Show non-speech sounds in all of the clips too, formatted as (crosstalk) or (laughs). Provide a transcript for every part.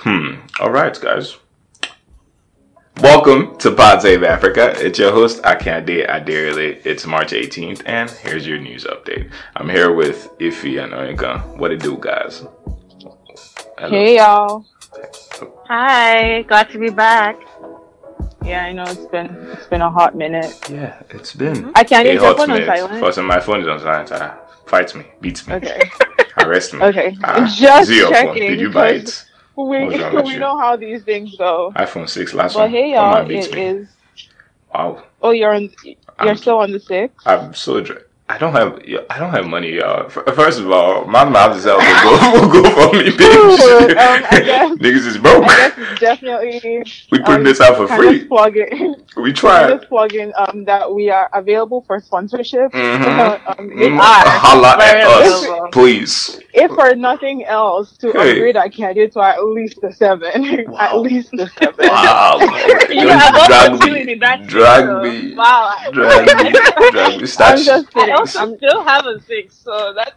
Hmm. All right, guys. Welcome to Pod Save Africa. It's your host, Akande Adirele. It's March 18th, and here's your news update. I'm here with Ifi and Oinka. What it do, guys? Hello. Hey, y'all. Hi, glad to be back. Yeah, I know it's been it's been a hot minute. Yeah, it's been. I can't a get your hot phone on minute. silent. First, my phone is on silent. Uh, fights me, beats me, Okay. (laughs) arrest me. Okay. Ah, Just is it your phone? checking, Did you buy it? because We What's wrong (laughs) with we you? know how these things go. iPhone 6 last But one. hey, Come y'all, on, beats it me. is. Wow. Oh, you're on. You're I'm- still on the six. I'm so dr- I don't have I don't have money, y'all. First of all, my mouth is out will go, (laughs) will go for me, bitch. um, I guess- (laughs) Niggas is broke. I guess definitely. we putting um, this out for free. Plug in. We try. of plug in um, that we are available for sponsorship. Mhm. (laughs) um, Mm, are. Holla at us, available. please. if for nothing else, to Hey. upgrade our candidate to at least the seven. Wow. at least the seven. Wow. You have drag opportunity me. Drag me. Wow. Drag me. Drag me. Start I'm just I kidding. Also I'm- still have a six, so that's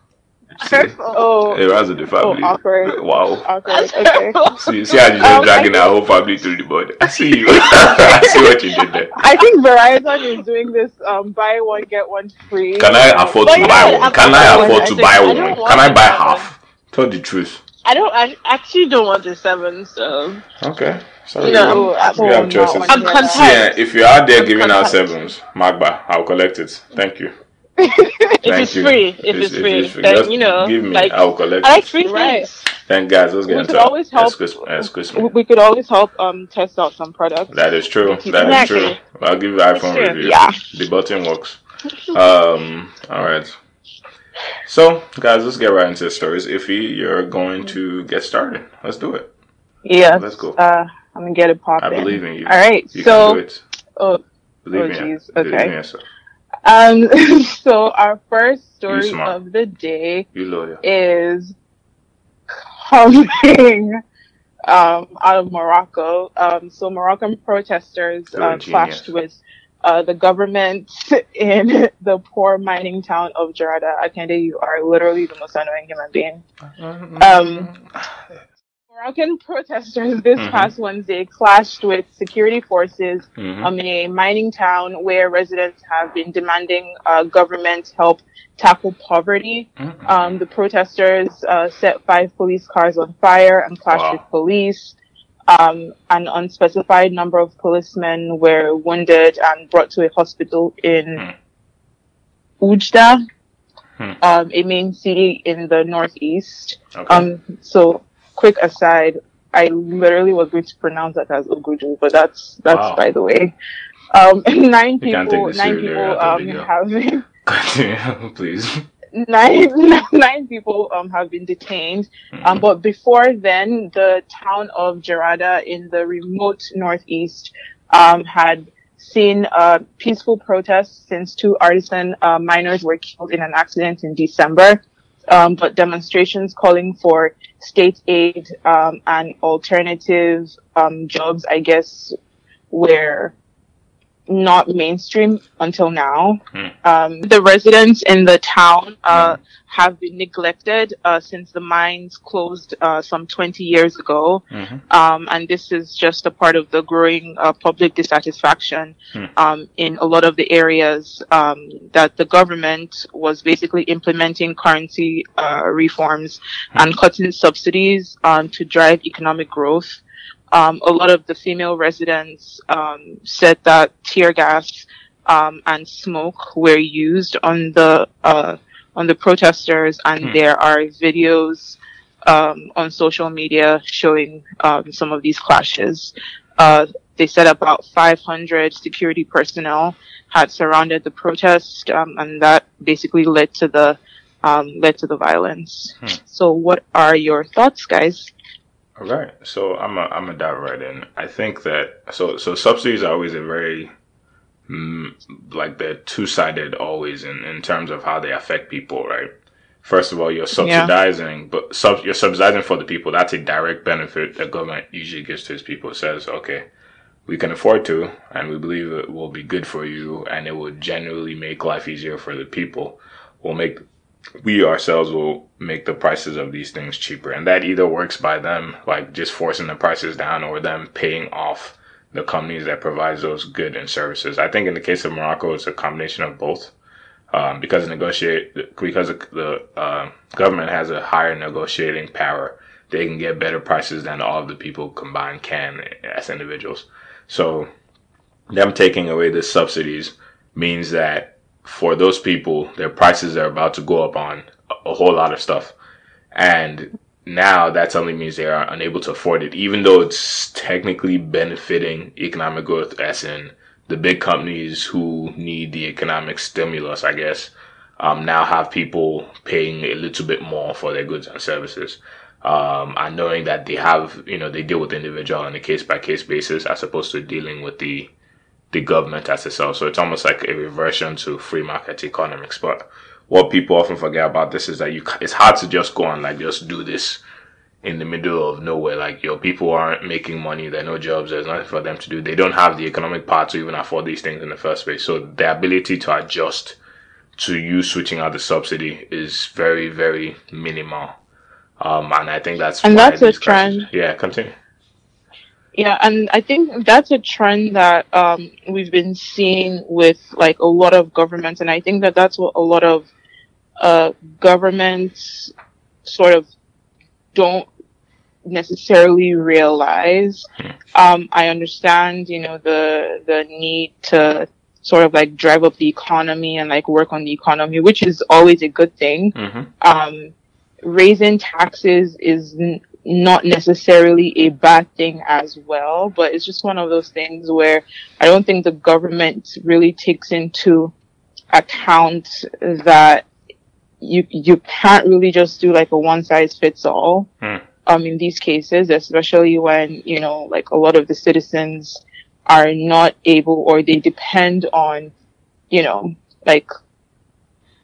(laughs) See, hurtful. oh, Hey, Raza the family. Oh, awkward. (laughs) Wow. awkward. Okay. See, see how you just Um, dragging I our whole family through the mud. I see you. (laughs) I see what you did there. I think Verizon is doing this um, buy one get one free. Can I afford But to yeah, buy one? I'm Can I afford I to think- buy I one? don't Can I buy buy half? Tell the truth. I don't. I actually don't want the seven, so Okay. Sorry. No. Oh, at We have choices. I'm get content. one. Yeah, if you're out there I'm giving out content. sevens, Magba, I'll collect it. Thank you. If it's you. free, if it's, free, then you know, give me. like I'll collect I like it. free Right. things. Thank guys. Let's get We into could always help- Excuse, excuse me. We, we could always help um, test out some products. That is true. Keep That is Exactly. true. I'll give you iPhone true. review. Yeah. The button works. Um. All right. So, guys, let's get right into the stories. Ify, you're going to get started. Let's do it. Yeah. Let's go. Uh, I'm gonna get it I believe in you. All right. You so, can do it. oh, Believe oh, in you. jeez, Believe okay. Um, (laughs) so our first story of the day is coming (laughs) um, out of Morocco. Um, so Moroccan protesters uh, clashed with uh, the government (laughs) in the poor mining town of Jerada. Akande, you are literally the most annoying human being. Um, (sighs) Moroccan protesters this Mhm. past Wednesday clashed with security forces Mhm. um, in a mining town where residents have been demanding uh, government help tackle poverty. Mhm. Um, the protesters uh, set five police cars on fire and clashed Wow. with police. Um, an unspecified number of policemen were wounded and brought to a hospital in Oujda, Hmm. um, a main city in the northeast. okay. Um, so, quick aside, I literally was going to pronounce that as Oguju, but that's that's Wow. by the way. Um, (laughs) nine You people, nine people um, have been (laughs) (laughs) Continue, please. nine nine people um have been detained. Um, Mhm. but before then, the town of Jerada in the remote northeast um had seen uh, peaceful protests since two artisan uh, miners were killed in an accident in December. Um, but demonstrations calling for state aid um, and alternative um, jobs, I guess, were not mainstream until now. Hmm. Um, the residents in the town uh, have been neglected uh, since the mines closed uh, some 20 years ago. Mhm. Um, and this is just a part of the growing uh, public dissatisfaction Hmm. um, in a lot of the areas um, that the government was basically implementing currency uh, reforms and cutting subsidies um, to drive economic growth. Um, a lot of the female residents um, said that tear gas um, and smoke were used on the uh, on the protesters, and Hmm. there are videos um, on social media showing um, some of these clashes. Uh, they said about 500 security personnel had surrounded the protest, um, and that basically led to the um, led to the violence. Hmm. So, what are your thoughts, guys? All right. So I'm a I'm a dive right in. I think that so so subsidies are always a very mm, like they're two sided always in in terms of how they affect people, right? First of all, you're subsidizing, but sub, you're subsidizing for the people. That's a direct benefit the government usually gives to its people. It says, okay, we can afford to, and we believe it will be good for you, and it will generally make life easier for the people. We'll make we ourselves will make the prices of these things cheaper, and that either works by them like just forcing the prices down, or them paying off the companies that provides those goods and services. I think in the case of Morocco, it's a combination of both. Um, because negotiate because the uh, government has a higher negotiating power, they can get better prices than all of the people combined can as individuals. So them taking away the subsidies means that for those people, their prices are about to go up on a whole lot of stuff. And now that only means they are unable to afford it, even though it's technically benefiting economic growth, as in the big companies who need the economic stimulus, I guess, um, now have people paying a little bit more for their goods and services um, and knowing that they have, you know, they deal with the individual on a case by case basis as opposed to dealing with the the government as itself. So it's almost like a reversion to free market economics. But what people often forget about this is that you it's hard to just go and like just do this in the middle of nowhere. Like your people aren't making money, there are no jobs, there's nothing for them to do. They don't have the economic power to even afford these things in the first place. So the ability to adjust to you switching out the subsidy is very, very minimal um, and I think that's and that's a trend. yeah, continue. Yeah, and I think that's a trend that um, we've been seeing with like a lot of governments, and I think that that's what a lot of uh, governments sort of don't necessarily realize. Hmm. Um, I understand, you know, the the need to sort of like drive up the economy and like work on the economy, which is always a good thing. Mm-hmm. Um, raising taxes is not necessarily a bad thing as well, but it's just one of those things where I don't think the government really takes into account that you you can't really just do like a one size fits all. Hmm. Um, in these cases, especially when you know like a lot of the citizens are not able or they depend on, you know, like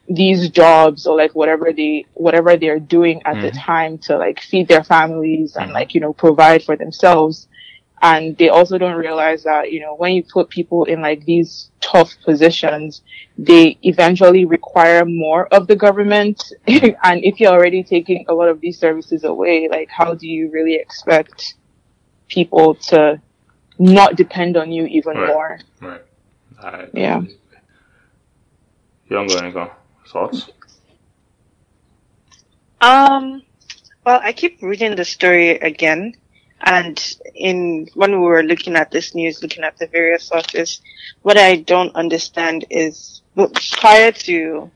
these jobs or like whatever they whatever they're doing at mm-hmm. the time to like feed their families and mm-hmm. like you know provide for themselves. And they also don't realize that you know when you put people in like these tough positions they eventually require more of the government. (laughs) And if you're already taking a lot of these services away like how do you really expect people to not depend on you even right. more? Right. I, yeah. young go Thoughts? Um, well, I keep reading the story again, and in when we were looking at this news, looking at the various sources, what I don't understand is prior to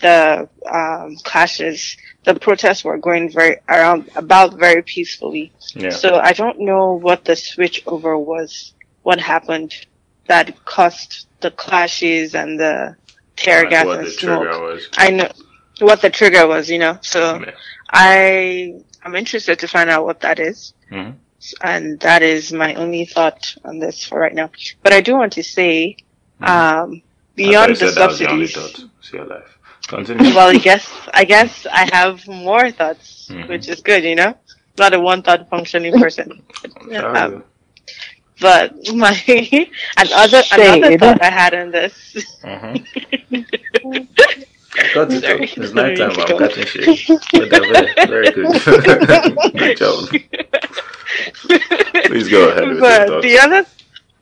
the um, clashes, the protests were going very around about very peacefully. Yeah. So I don't know what the switch over was, what happened that caused the clashes and the tear gas and smoke. I know what the trigger was, you know. So yeah. I I'm interested to find out what that is. Mm-hmm. And that is my only thought on this for right now. But I do want to say, mm-hmm. um, beyond the subsidies. The (laughs) Continue. well, I guess I guess I have more thoughts, mm-hmm. which is good, you know. Not a one thought functioning person. (laughs) um, but my (laughs) another another thought I had in this. Mm-hmm. got it. (laughs) Sorry. It's night time. I'm cutting shit. Very, very good. (laughs) good job. Please go ahead with but your the other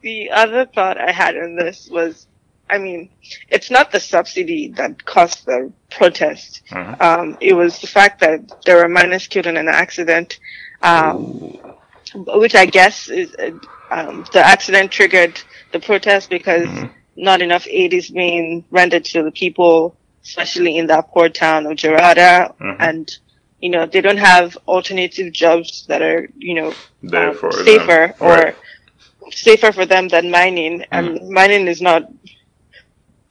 the other thought I had in this was I mean, it's not the subsidy that caused the protest. Mm-hmm. Um, it was the fact that there were minors killed in an accident, um, which I guess is um, the accident triggered the protest because mm-hmm. not enough aid is being rendered to the people, especially in that poor town of Jerada. Mm-hmm. And, you know, they don't have alternative jobs that are, you know, um, safer or right. safer for them than mining. Mm-hmm. And mining is not,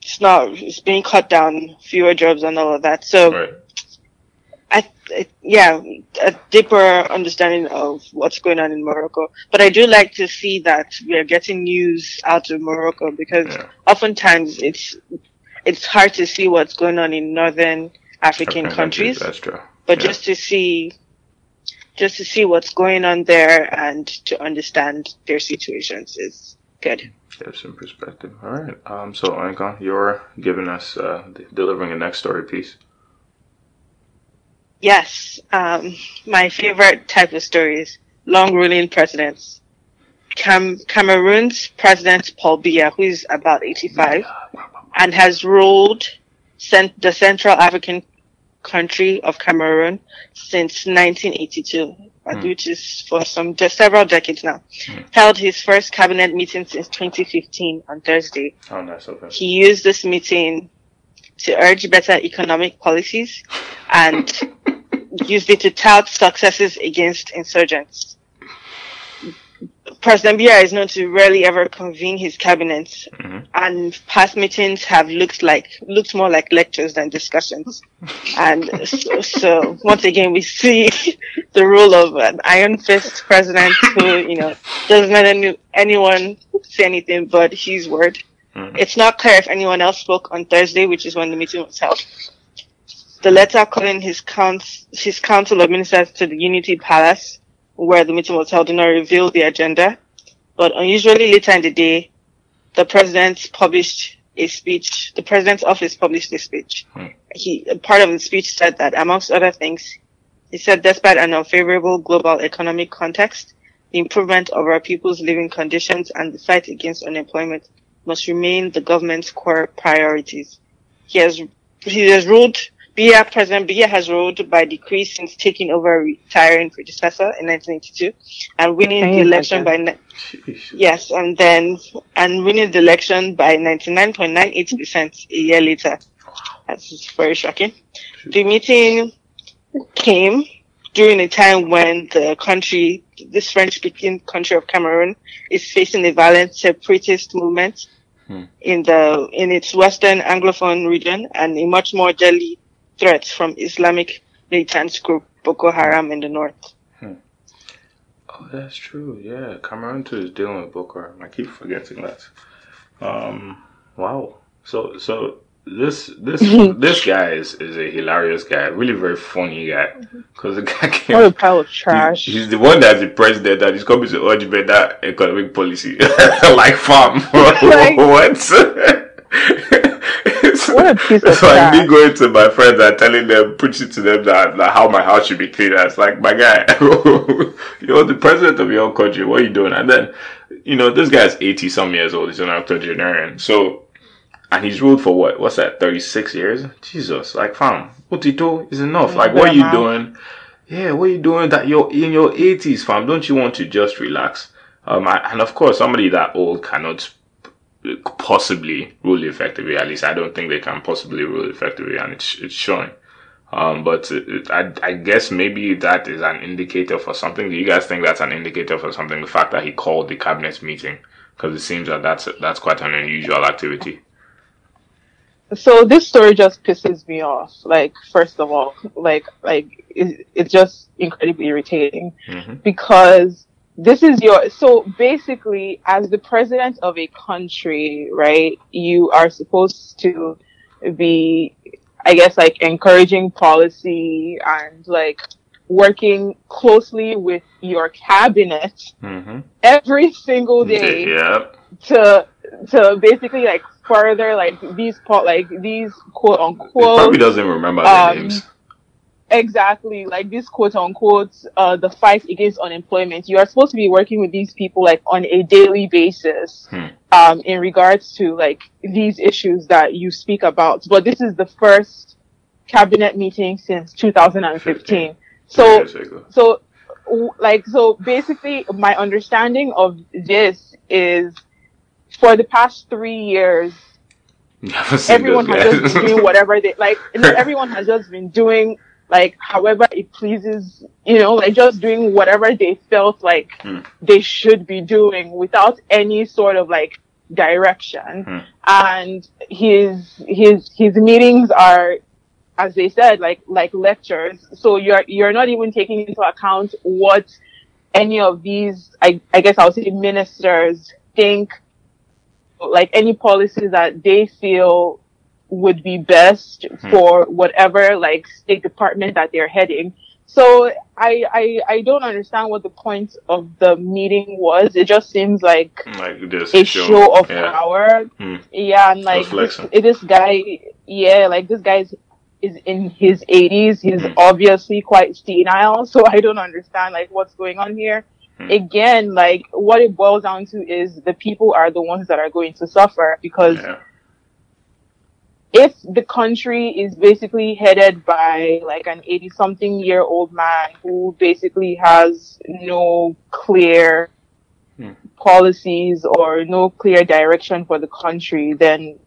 it's not, it's being cut down, fewer jobs and all of that. So, right yeah, a deeper understanding of what's going on in Morocco. But I do like to see that we are getting news out of Morocco because yeah. oftentimes it's it's hard to see what's going on in northern African, African countries. true. But yeah. just to see just to see what's going on there and to understand their situations is good. Have some perspective. All right. Um, so, Anka, you're giving us, uh, delivering a next story piece. Yes. Um, my favorite type of stories long ruling presidents. Cam- Cameroon's President Paul Biya, who is about 85 and has ruled cent- the Central African country of Cameroon since 1982, mm. which is for some de- several decades now. Mm. Held his first cabinet meeting since 2015 on Thursday. Oh, nice. Okay. He used this meeting to urge better economic policies and (laughs) used it to tout successes against insurgents. President Biya is known to rarely ever convene his cabinet, mm-hmm. and past meetings have looked like looked more like lectures than discussions. (laughs) and so, so, once again, we see (laughs) the role of an iron fist president who, you know, doesn't let any, anyone say anything but his word. Mm-hmm. It's not clear if anyone else spoke on Thursday, which is when the meeting was held. The letter calling his, council, his council of ministers to the Unity Palace where the meeting was held did not reveal the agenda. But unusually later in the day, the president published a speech. The president's office published a speech. Hmm. He, part of the speech said that amongst other things, he said despite an unfavorable global economic context, the improvement of our people's living conditions and the fight against unemployment must remain the government's core priorities. He has, he has ruled Biya, President Biya has ruled by decree since taking over a retiring predecessor in 1982 and winning the election by, yes, and then, and winning the election by 99.98% a year later. That's very shocking. The meeting came during a time when the country, this French speaking country of Cameroon is facing a violent separatist movement hmm. in the, in its western Anglophone region and a much more deadly threats from Islamic militant group Boko Haram in the north. Hmm. Oh, that's true. Yeah, Cameroon too is dealing with Boko Haram. I keep forgetting that. Um, wow. So, so this this (laughs) this guy is, is a hilarious guy, really very funny guy. Mm-hmm. Because the guy came, oh, what a pile of trash. He, he's the one that's the president and he's coming to urge better economic policy, (laughs) like farm. (laughs) like, what? what a piece of So like me going to my friends and telling them, preaching to them that, that how my house should be clean. It's like, my guy, you're the president of your country. What are you doing? And then, you know, this guy's 80 some years old. He's an octogenarian. So, and he's ruled for what? What's that? 36 years? Jesus. Like, fam, what you do is enough. Like, what are you doing? Yeah, what are you doing that you're in your 80s, fam? Don't you want to just relax? Um, I, and of course, somebody that old cannot possibly rule effectively. At least I don't think they can possibly rule effectively, and it's it's showing. Um, but it, it, I, I guess maybe that is an indicator for something. Do you guys think that's an indicator for something? The fact that he called the cabinet meeting, because it seems that that's that's quite an unusual activity. So this story just pisses me off. Like first of all, like like it, it's just incredibly irritating mm-hmm. because this is your so basically as the president of a country right you are supposed to be i guess like encouraging policy and like working closely with your cabinet mm-hmm. every single (laughs) day yeah. to to basically like further like these like these quote unquote he probably doesn't remember um, names Exactly, like this quote unquote, uh, the fight against unemployment. You are supposed to be working with these people like on a daily basis, hmm. um, in regards to like these issues that you speak about. But this is the first cabinet meeting since 2015. 15. So, so, like, so basically my understanding of this is for the past three years, everyone has just been doing whatever they like. (laughs) everyone has just been doing like however it pleases, you know, like just doing whatever they felt like mm. they should be doing without any sort of like direction. Mm. And his his his meetings are as they said, like like lectures. So you're you're not even taking into account what any of these I, I guess I would say ministers think like any policies that they feel would be best hmm. for whatever like state department that they're heading. So I, I I don't understand what the point of the meeting was. It just seems like Like a show of yeah. power. Hmm. Yeah, and like this, this guy, yeah, like this guy's is in his 80s. He's Hmm. obviously quite senile, so I don't understand like what's going on here. Mm. again, like what it boils down to is the people are the ones that are going to suffer because yeah. if the country is basically headed by like an 80 something year old man who basically has no clear hmm. policies or no clear direction for the country, then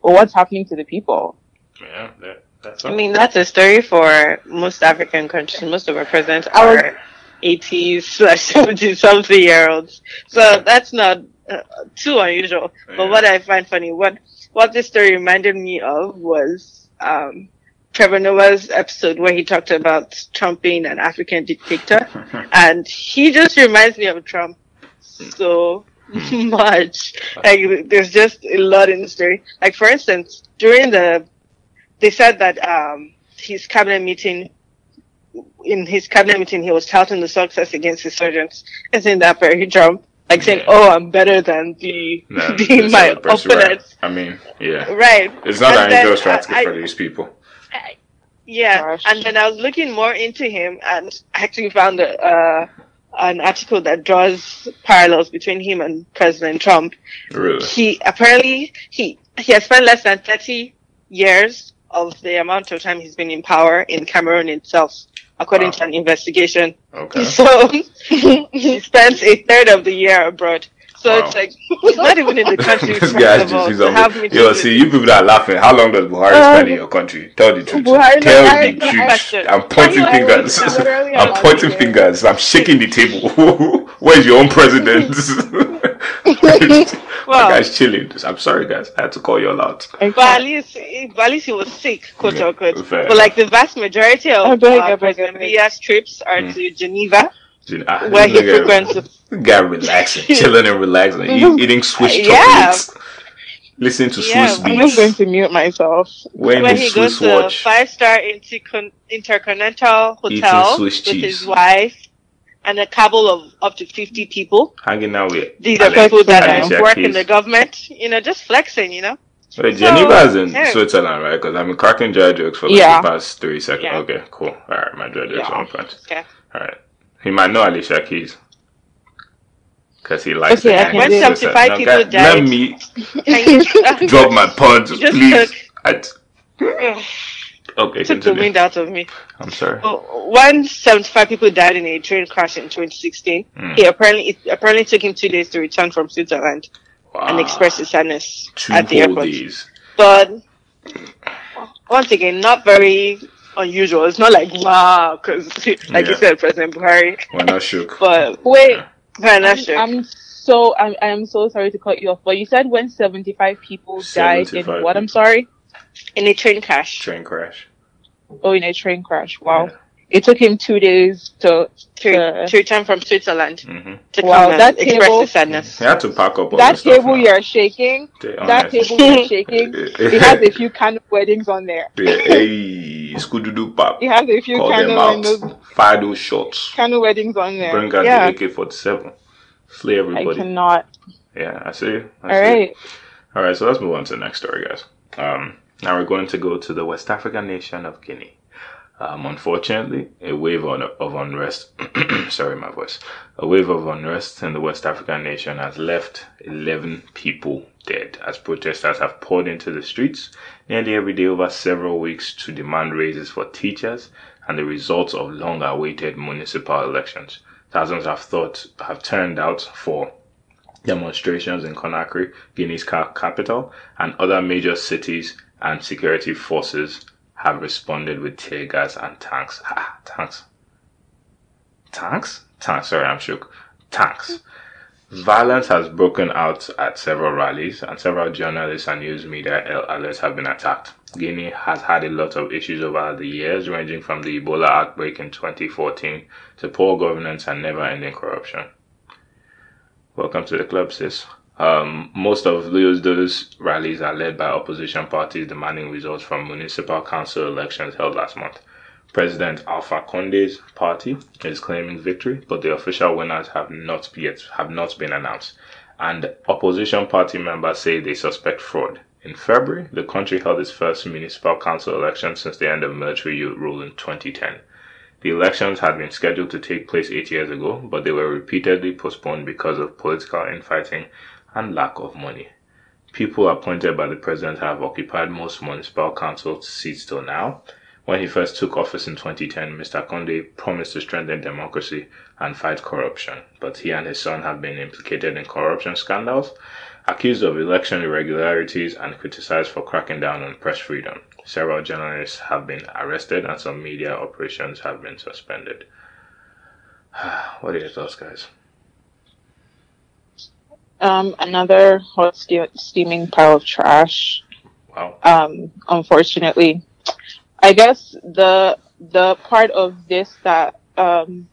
what's happening to the people? Yeah, that, that's. I mean, that's a story for most African countries. Most of our presidents are. Eighties slash (laughs) seventy-something year olds. So that's not uh, too unusual. Yeah. But what I find funny, what, what this story reminded me of was, um, Trevor Noah's episode where he talked about Trump being an African dictator. (laughs) and he just reminds me of Trump hmm. so hmm. (laughs) much. Like, there's just a lot in the story. Like, for instance, during the, they said that, um, his cabinet meeting in his cabinet meeting, he was touting the success against insurgents. Isn't that very Trump? Like saying, Yeah. "Oh, I'm better than the, Nah, (laughs) the my not the person, right? opponents." I mean, yeah. Right. It's not And that then, angels trying to I- for these people. Yeah, Gosh. and then I was looking more into him and actually found a, uh, an article that draws parallels between him and President Trump. Really. He apparently he he has spent less than thirty years of the amount of time he's been in power in Cameroon itself, according Wow. to an investigation. Okay. (laughs) So (laughs) he spends a third of the year abroad. So Wow. it's like he's not even in the country. (laughs) this just he's to have me. Yo, see, you people that are laughing. How long does Buhari Uh, spend in your country? Tell the truth. Buhari- Tell Buhari- the truth. I'm pointing fingers. I'm pointing fingers. I'm shaking the table. Where's your own president? (laughs) Well- My guy's chilling. I'm sorry, guys. I had to call you all out. But at least, but at least he was sick, quote Yeah, unquote. fair But like the vast majority of beg, uh, I beg, I President beg. Biya's trips are Mm. to Geneva, Ah, where he this nigga- frequents. (laughs) Guy relaxing, (laughs) chilling and relaxing, eat, eating Swiss Yeah. chocolates, listening to Yeah, Swiss I'm just going to mute myself. When, Where he Swiss goes to a five star intercon- intercontinental hotel Swiss with cheese. his wife and a couple of up to fifty people. hanging out with These are people that Alicia work in the government, you know, just flexing, you know. Wait, Geneva is in yeah. Switzerland, right? Because I've been cracking dry jokes for like Yeah. the past three seconds. Yeah. Okay, cool. All right, my dry jokes Yeah. on point. Okay. All right. He might know Alicia Keys. Because he likes Okay, to I hang can in do it. Switzerland. 75 Now, people guys, died. Let me drop my puns, (laughs) please. took- I- Ugh, okay, took the wind out of me. I'm sorry. Oh, One seventy-five people died in a train crash in 2016. Hmm. He apparently it apparently took him two days to return from Switzerland and express his sadness Two at the whole airport. days. But once again, not very unusual. It's not like wow, because (laughs) like you said, President Buhari. We're not shook. But Wait, very not I'm, sure. I'm so I'm I'm so sorry to cut you off, but you said when 75 people died in what? I'm sorry. In a train crash Train crash. Oh, in a train crash. Wow. Yeah. It took him two days to. to, to to return from Switzerland hmm to Wow, come and that express table- his sadness. He had to pack up all that the table you're shaking. That table you're (laughs) shaking. It has a few kind of weddings on there. Yeah, hey, Scooby-Doo pop. It has a few Call kind of those out. Fire those shots. kind of weddings on there. Bring out yeah, the AK-47. Slay everybody. I cannot. Yeah, I see. I All see. right. All right, so let's move on to the next story, guys. Um, now we're going to go to the West African nation of Guinea. Um, unfortunately, a wave of unrest, (clears throat) sorry, my voice, a wave of unrest in the West African nation has left 11 people dead as protesters have poured into the streets nearly every day over several weeks to demand raises for teachers and the results of long awaited municipal elections. Thousands have thought, have turned out for demonstrations in Conakry, Guinea's capital, and other major cities and security forces have responded with tear gas and tanks. Ah, tanks. Tanks? Tanks, sorry, I'm shook. Tanks. Violence has broken out at several rallies, and several journalists and news media outlets have been attacked. Guinea has had a lot of issues over the years, ranging from the Ebola outbreak in 2014 to poor governance and never ending corruption. Welcome to the club, sis. Um, most of those, rallies are led by opposition parties demanding results from municipal council elections held last month. President Alpha Conde's party is claiming victory, but the official winners have not yet have not been announced. And opposition party members say they suspect fraud. In February, the country held its first municipal council election since the end of military rule in 2010. The elections had been scheduled to take place eight years ago, but they were repeatedly postponed because of political infighting and lack of money. People appointed by the president have occupied most municipal council seats till now, when he first took office in 2010, Mr. Conde promised to strengthen democracy and fight corruption, but he and his son have been implicated in corruption scandals, accused of election irregularities, and criticized for cracking down on press freedom. Several journalists have been arrested and some media operations have been suspended. (sighs) what are your thoughts, guys? Um, another hot ste- steaming pile of trash. Wow. Um, unfortunately, I guess the the part of this that um,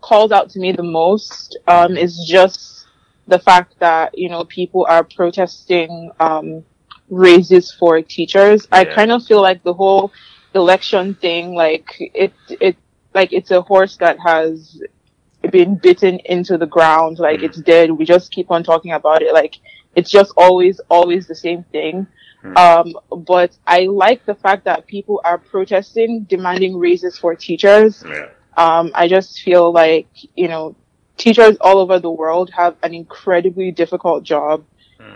calls out to me the most um, is just the fact that you know people are protesting um, raises for teachers. I kind of feel like the whole election thing, like it it like it's a horse that has been bitten into the ground. Like it's dead. We just keep on talking about it. Like it's just always always the same thing. Mhm. Um, but I like the fact that people are protesting, demanding raises for teachers. Yeah. Um, I just feel like, you know, teachers all over the world have an incredibly difficult job.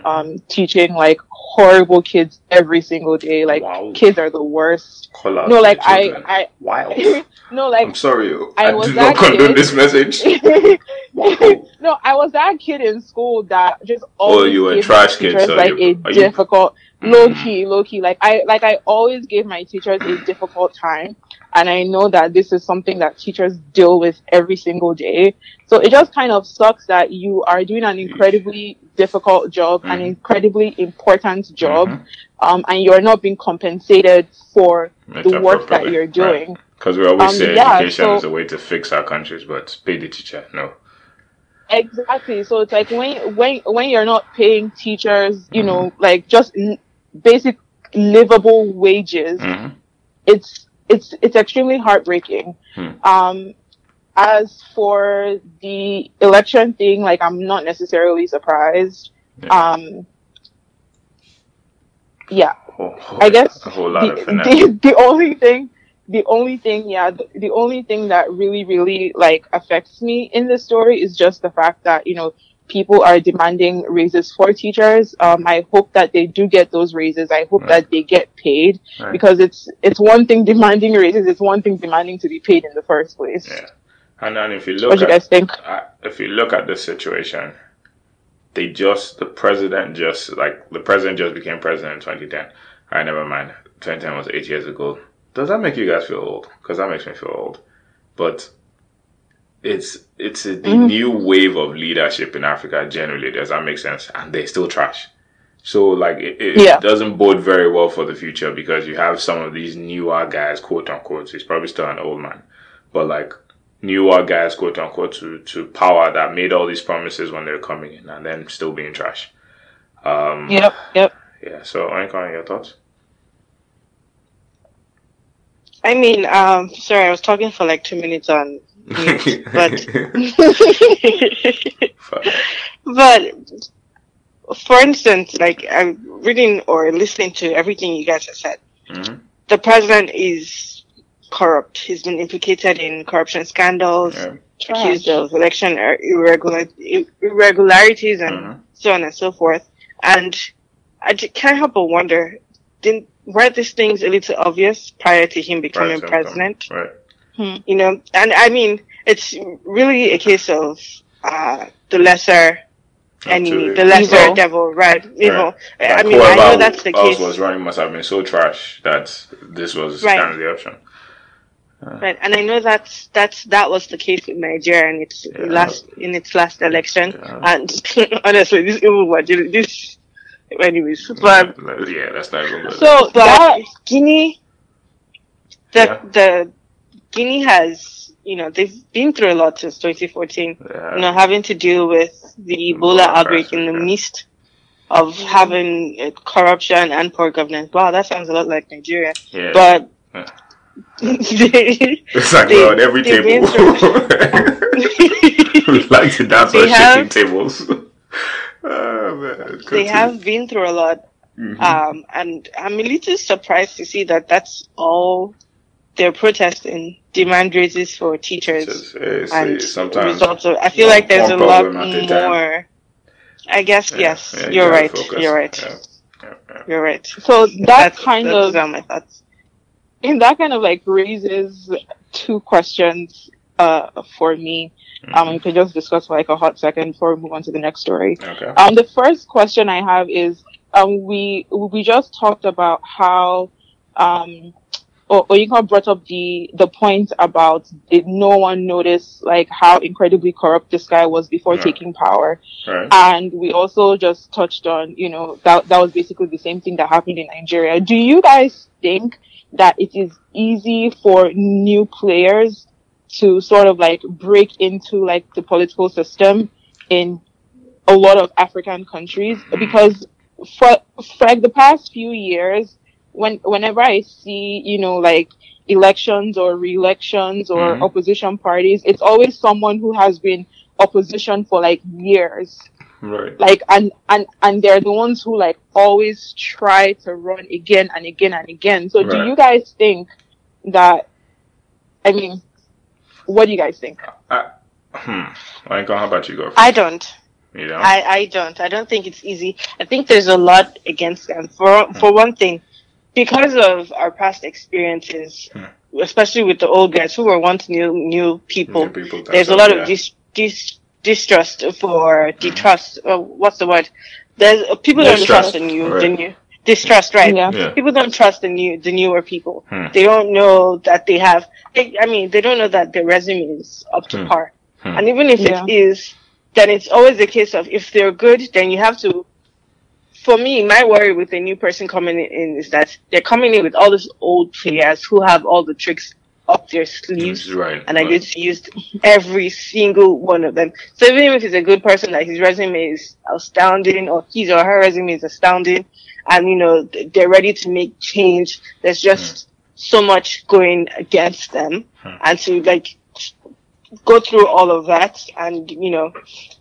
Um, teaching like horrible kids every single day. Like Wow. kids are the worst. Call No, like I. I, Wow. (laughs) no, like I'm sorry. I I, was do not that condone kid. this message. (laughs) no, I was that kid in school that just Oh, you were a trash kid, so like you- a are you- difficult, low Mm. key, low key. Like I, like I always gave my teachers a difficult time, and I know that this is something that teachers deal with every single day. So it just kind of sucks that you are doing an incredibly difficult job, an Mhm. incredibly important job, Mhm. um, and you're not being compensated for the work that you're doing. Because we always Um, say yeah, education so- is a way to fix our countries, but pay the teacher. No. Exactly. So it's like when when when you're not paying teachers, you know, Mm-hmm. like just basic livable wages, hmm it's it's it's extremely heartbreaking. Hmm. Um, as for the election thing, like I'm not necessarily surprised. Yeah. Um, yeah, Whole- whole- I guess a whole lot of the, the, (laughs) the only thing the only thing yeah the, the only thing that really really like affects me in this story is just the fact that you know people are demanding raises for teachers um i hope that they do get those raises i hope Right. that they get paid Right. because it's it's one thing demanding raises it's one thing demanding to be paid in the first place Yeah. And then if you what look do you at guys think uh, if you look at this situation, they just the president just like the president just became president in 2010. All right, never mind. 2010 was eight years ago. Does that make you guys feel old? Because that makes me feel old. But it's it's a, the Mhm. new wave of leadership in Africa generally. Does that make sense? And they're still trash. So like it, it Yeah. doesn't bode very well for the future because you have some of these newer guys, quote unquote. He's probably still an old man, but like newer guys, quote unquote, to to power that made all these promises when they were coming in and then still being trash. Um, yep yep Yeah. So, Oinkan, your thoughts? I mean, um, sorry, I was talking for like two minutes on mute, but (laughs) (laughs) but for instance, like I'm reading or listening to everything you guys have said. Mhm. The president is corrupt. He's been implicated in corruption scandals, Yeah. accused of election irregular irregularities, and Mhm. so on and so forth. And I can't help but wonder, didn't were these things a little obvious prior to him becoming Right, president? Right. Hmm. you know and i mean it's really a case of uh the lesser enemy the lesser Evil. devil right You evil i Like, mean i know that's the else case was running must have been so trash that this was Right. kind of the option. Uh. right and i know that's that's that was the case with nigeria in its Yeah. last in its last election Yeah. and (laughs) honestly this evil one this anyways mm-hmm. but yeah, that's not even good. so but that guinea the Yeah. the guinea has you know they've been through a lot since 2014 yeah. you know, having to deal with the Ebola outbreak in the yeah. midst of having uh, corruption and poor governance. Wow, that sounds a lot like Nigeria. yeah. But (laughs) It's like They- on every table. (laughs) (laughs) like to dance They on shaking tables. oh, man. they have been through a lot, Mhm. um, and I'm a little surprised to see that that's all they're protesting demand raises for teachers Just, and sometimes results. Of, I feel one- like there's a lot problem time. more. I guess Yeah, yes, yeah, you you're gotta right. You're right. Yeah, yeah, yeah. You're right. So that That's kind that's of are my thoughts. and that kind of like raises two questions uh for me. Um, we can just discuss for like a hot second before we move on to the next story. Okay. Um, the first question I have is, um, we we just talked about how, um, or Oyinka brought up the the point about did no one notice like how incredibly corrupt this guy was before Yeah. taking power, Right. and we also just touched on, you know, that that was basically the same thing that happened in Nigeria. Do you guys think that it is easy for new players to sort of like break into like the political system in a lot of African countries because for, for like the past few years, when whenever I see you know like elections or re-elections or Mhm. opposition parties, it's always someone who has been opposition for like years Right. like and and and they're the ones who like always try to run again and again and again so do you guys think that i mean what do you guys think Hmm. Lincoln, how about you go? First? I don't. you know. I, I don't. I don't think it's easy. I think there's a lot against them. For for one thing, because of our past experiences, Hmm. especially with the old guys who were once new new people, New people, there's a lot yeah. of dis, dis, distrust for distrust. Uh, what's the word? There's uh, people don't Distrust, trust the new right. the new distrust, right? yeah Yeah. People don't trust the new the newer people. Hmm. They don't know that they have. They, I mean, they don't know that their resume is up to Hmm. par. Hmm. And even if Yeah. it is, then it's always a case of if they're good, then you have to. For me, my worry with a new person coming in is that they're coming in with all these old players who have all the tricks up their sleeves, right. and I right. get to use every single one of them. So even if he's a good person, like his resume is astounding, or his or her resume is astounding, and you know they're ready to make change, there's just so much going against them, Hmm. and to like go through all of that, and you know,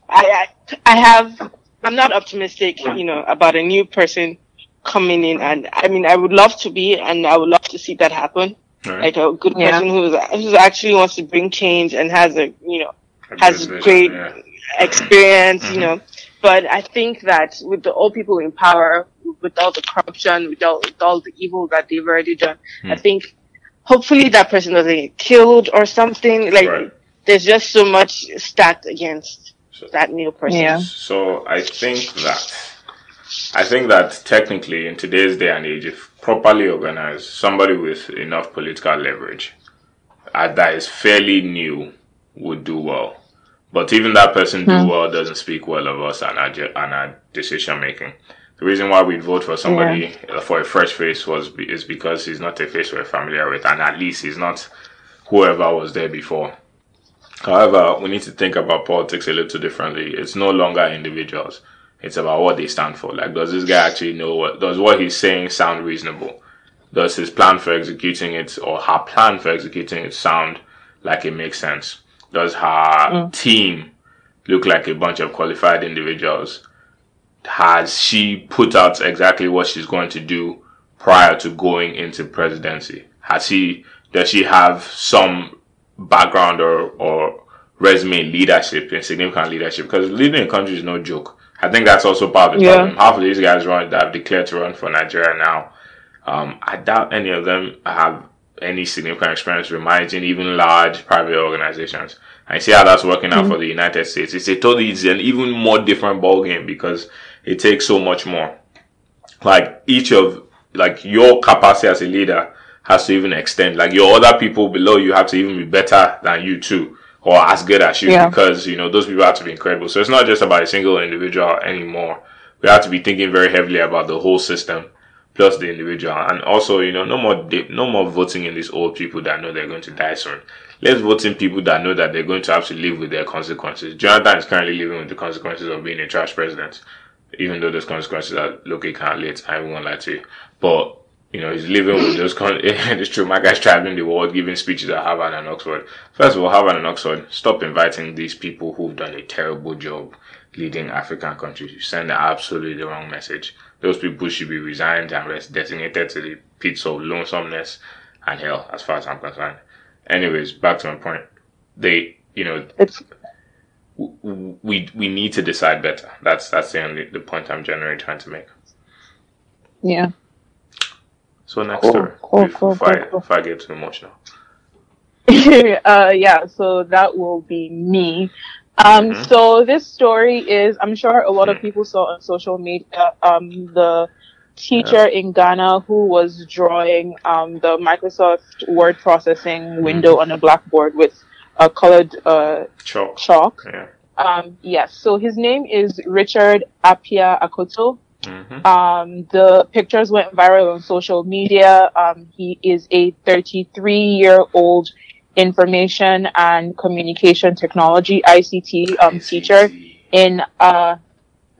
I I, I have I'm not optimistic, you know, about a new person coming in, and I mean I would love to be, and I would love to see that happen Right. like a good Yeah. person who's who actually wants to bring change and has a you know A has vision, great yeah. experience, you Mhm. know. But I think that with the old people in power, with all the corruption, with all, with all the evil that they've already done, I Hmm. think hopefully that person doesn't get killed or something. Like Right. there's just so much stacked against So- that new person. Yeah. So I think that I think that technically in today's day and age, if properly organized, somebody with enough political leverage uh, that is fairly new would do well. But even that person do Hmm. well doesn't speak well of us and our, and our decision making. The reason why we'd vote for somebody uh, for a fresh face was is because he's not a face we're familiar with, and at least he's not whoever was there before. However, we need to think about politics a little differently. It's no longer individuals. It's about what they stand for. Like, does this guy actually know what, does what he's saying sound reasonable? Does his plan for executing it or her plan for executing it sound like it makes sense? Does her mm. team look like a bunch of qualified individuals? Has she put out exactly what she's going to do prior to going into presidency? Has she, does she have some background or, or resume in leadership, in significant leadership? Because leading a country is no joke. I think that's also part of the Yeah. problem. Half of these guys run that have declared to run for Nigeria now. Um, I doubt any of them have any significant experience with managing even large private organizations. I see how that's working out for the United States. It's a totally it's an even more different ball game because it takes so much more. Like each of like your capacity as a leader has to even extend. Like your other people below you have to even be better than you too, or as good as you, Yeah. because you know those people have to be incredible. So it's not just about a single individual anymore. We have to be thinking very heavily about the whole system plus the individual, and also you know no more di- no more voting in these old people that know they're going to die soon. Let's vote in people that know that they're going to have to live with their consequences. Jonathan is currently living with the consequences of being a trash president, even though those consequences are looking kind of late. I won't lie to you, but you know, he's living with those. Con- (laughs) it's true. My guy's traveling the world, giving speeches at Harvard and Oxford. First of all, Harvard and Oxford, stop inviting these people who've done a terrible job leading African countries. You send absolutely the wrong message. Those people should be resigned and designated to the pits of lonesomeness and hell, as far as I'm concerned. Anyways, back to my point. They, you know, It's we we need to decide better. That's that's the only the point I'm generally trying to make. yeah. So next Cool, story. cool, before, cool, before I, before I get too emotional. (laughs) uh, yeah, so that will be me. Um, Mhm. so this story is, I'm sure a lot of Mhm. people saw on social media, um, the teacher in Ghana who was drawing, um, the Microsoft word processing window on a blackboard with a colored, uh, Chalk. chalk. Yeah. Um, yes, so his name is Richard Appiah Akoto. Hmm Um, the pictures went viral on social media. Um, he is a 33 year old information and communication technology ICT um, teacher in uh,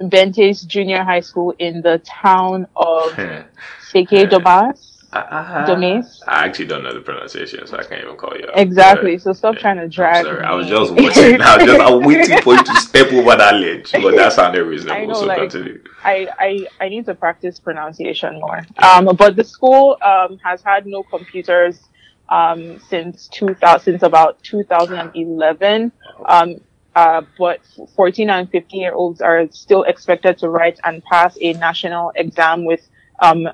Bentes Junior High School in the town of (laughs) Seke Domas. Domes. I actually don't know the pronunciation, so I can't even call you. out. Exactly. So stop Yeah. trying to I'm drag. sorry. I was me. just watching. I was just I was waiting for you to step over that ledge, but that sounded reasonable. I know, so like- continue. I, I, I need to practice pronunciation more. Um, but the school um, has had no computers um, since 2000, since about 2011. Um, uh, but 14 and 15 year olds are still expected to write and pass a national exam with um,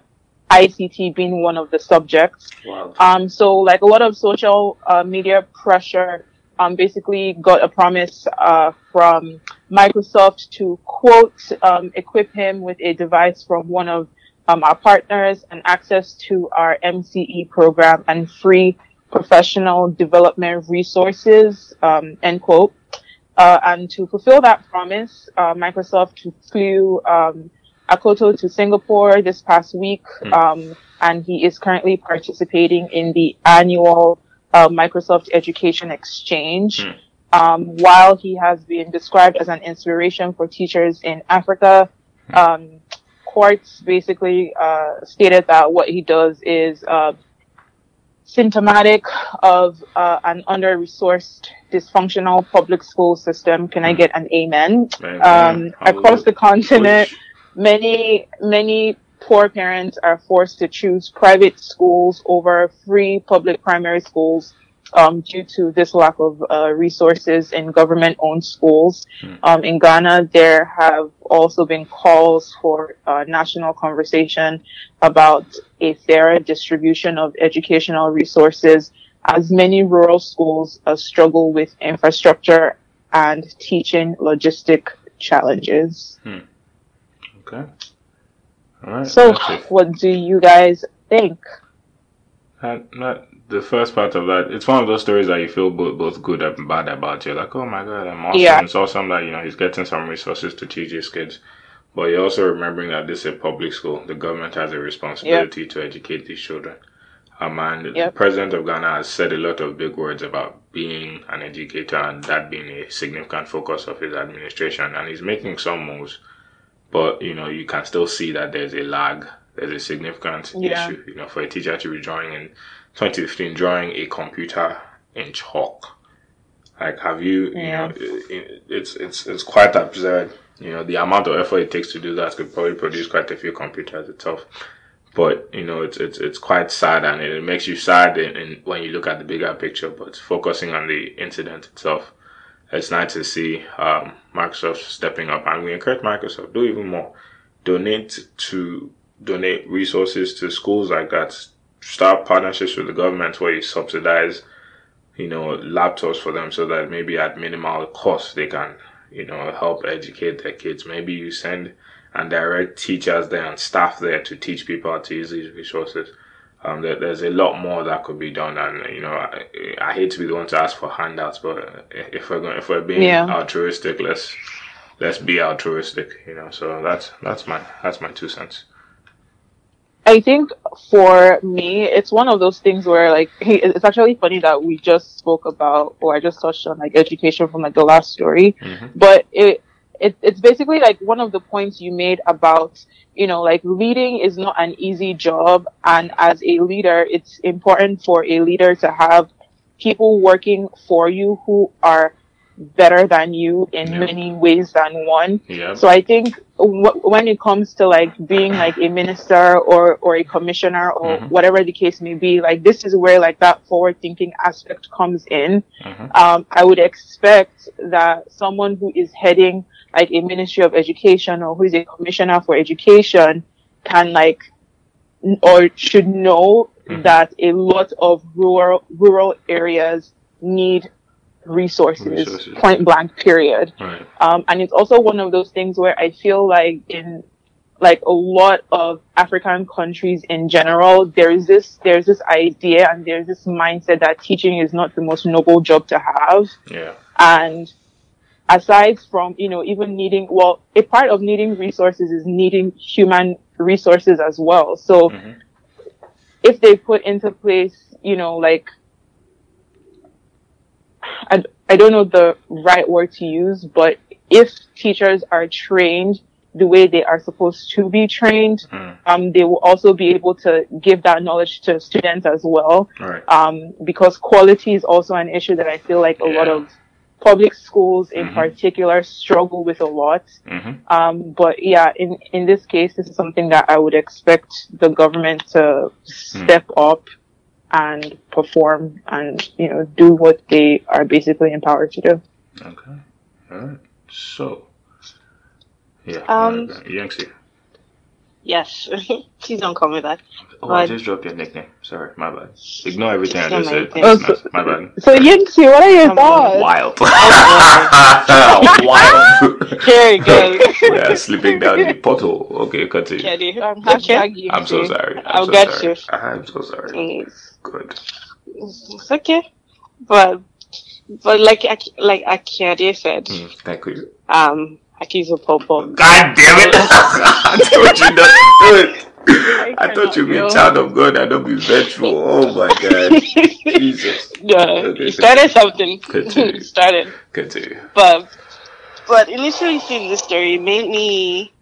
ICT being one of the subjects. Wow. Um, so like a lot of social uh, media pressure, um, basically got a promise uh, from Microsoft to quote um, equip him with a device from one of um, our partners and access to our MCE program and free professional development resources. Um, end quote. Uh, and to fulfill that promise, uh, Microsoft flew um, Akoto to Singapore this past week, Hmm. um, and he is currently participating in the annual uh, Microsoft Education Exchange. Hmm. Um, while he has been described as an inspiration for teachers in Africa, um, courts basically uh, stated that what he does is uh, symptomatic of uh, an under-resourced, dysfunctional public school system. Can I get an amen? Man, Um, across the continent, many many poor parents are forced to choose private schools over free public primary schools um, due to this lack of uh, resources in government-owned schools. Hmm. Um, in Ghana, there have also been calls for uh, national conversation about a fairer distribution of educational resources, as many rural schools uh, struggle with infrastructure and teaching logistic challenges. Okay. All right. So, what do you guys think? Not, not the first part of that. It's one of those stories that you feel both, both good and bad about. You're like, oh my god, I'm awesome. Yeah. It's awesome that you know he's getting some resources to teach his kids. But you're also remembering that this is a public school. The government has a responsibility to educate these children. Um, and Yep. the president of Ghana has said a lot of big words about being an educator and that being a significant focus of his administration. And he's making some moves, but you know you can still see that there's a lag. There's a significant Yeah. issue. You know, for a teacher to be drawing in 2015, drawing a computer in chalk. Like, have you? You Yeah. know, it, it's it's it's quite absurd. You know, the amount of effort it takes to do that could probably produce quite a few computers itself. But you know, it's it's it's quite sad, and it makes you sad in, in, when you look at the bigger picture. But focusing on the incident itself, it's nice to see um, Microsoft stepping up, and we encourage Microsoft do even more. Donate to donate resources to schools like that. Start partnerships with the government where you subsidize, you know, laptops for them, so that maybe at minimal cost they can, you know, help educate their kids. Maybe you send and direct teachers there and staff there to teach people how to use these resources. Um, there, there's a lot more that could be done, and you know, I, I hate to be the one to ask for handouts, but if we're going, if we're being Yeah. altruistic, let's let's be altruistic, you know. So that's that's my that's my two cents. I think for me, it's one of those things where like, hey, (laughs) it's actually funny that we just spoke about, or I just touched on like education from like the last story, Mhm. but it, it, it's basically like one of the points you made about, you know, like leading is not an easy job. And as a leader, it's important for a leader to have people working for you who are better than you in Yeah. many ways than one. Yeah. So I think w- when it comes to like being like a minister or, or a commissioner or Mhm. whatever the case may be, like this is where like that forward thinking aspect comes in. Mhm. Um, I would expect that someone who is heading like a ministry of education or who is a commissioner for education can like or should know Mhm. that a lot of rural rural areas need resources, Resources. point blank period Right. um, and it's also one of those things where I feel like in like a lot of African countries in general, there's this there's this idea and there's this mindset that teaching is not the most noble job to have. Yeah. And aside from, you know, even needing well, a part of needing resources is needing human resources as well. So Mhm. if they put into place, you know, like I, I don't know the right word to use, but if teachers are trained the way they are supposed to be trained, Mm. um, they will also be able to give that knowledge to students as well. Right. Um, because quality is also an issue that I feel like a lot of public schools in Mhm. particular struggle with a lot. hmm Um, but yeah, in, in this case, this is something that I would expect the government to step up and perform and, you know, do what they are basically empowered to do. Okay. All right. So. Yeah. Um. Yangtze. Yes. (laughs) Please don't call me that. Oh, I just dropped your nickname. Sorry, my bad. Ignore everything I just said. Oh, It's not- my bad. So Yingxi, what are your Come on. thoughts? Wild. (laughs) (laughs) Wild. Here you go. yeah, slipping down the portal. Okay, continue. Kenny. Um, Okay. hashtag Yingxi. I'm so sorry. I'm I'll so get sorry. you. I'm so sorry. Mm, Good. It's okay. But but like Ak- like Akiade said, Mm, thank you. um Akizo Popo. God damn it! (laughs) I thought you not good. I thought you be yo. child of God. I don't be vengeful. Oh my God. (laughs) Jesus. Yeah, Okay, you started something. (laughs) Continue. Started. Continue. But but initially seeing this story made me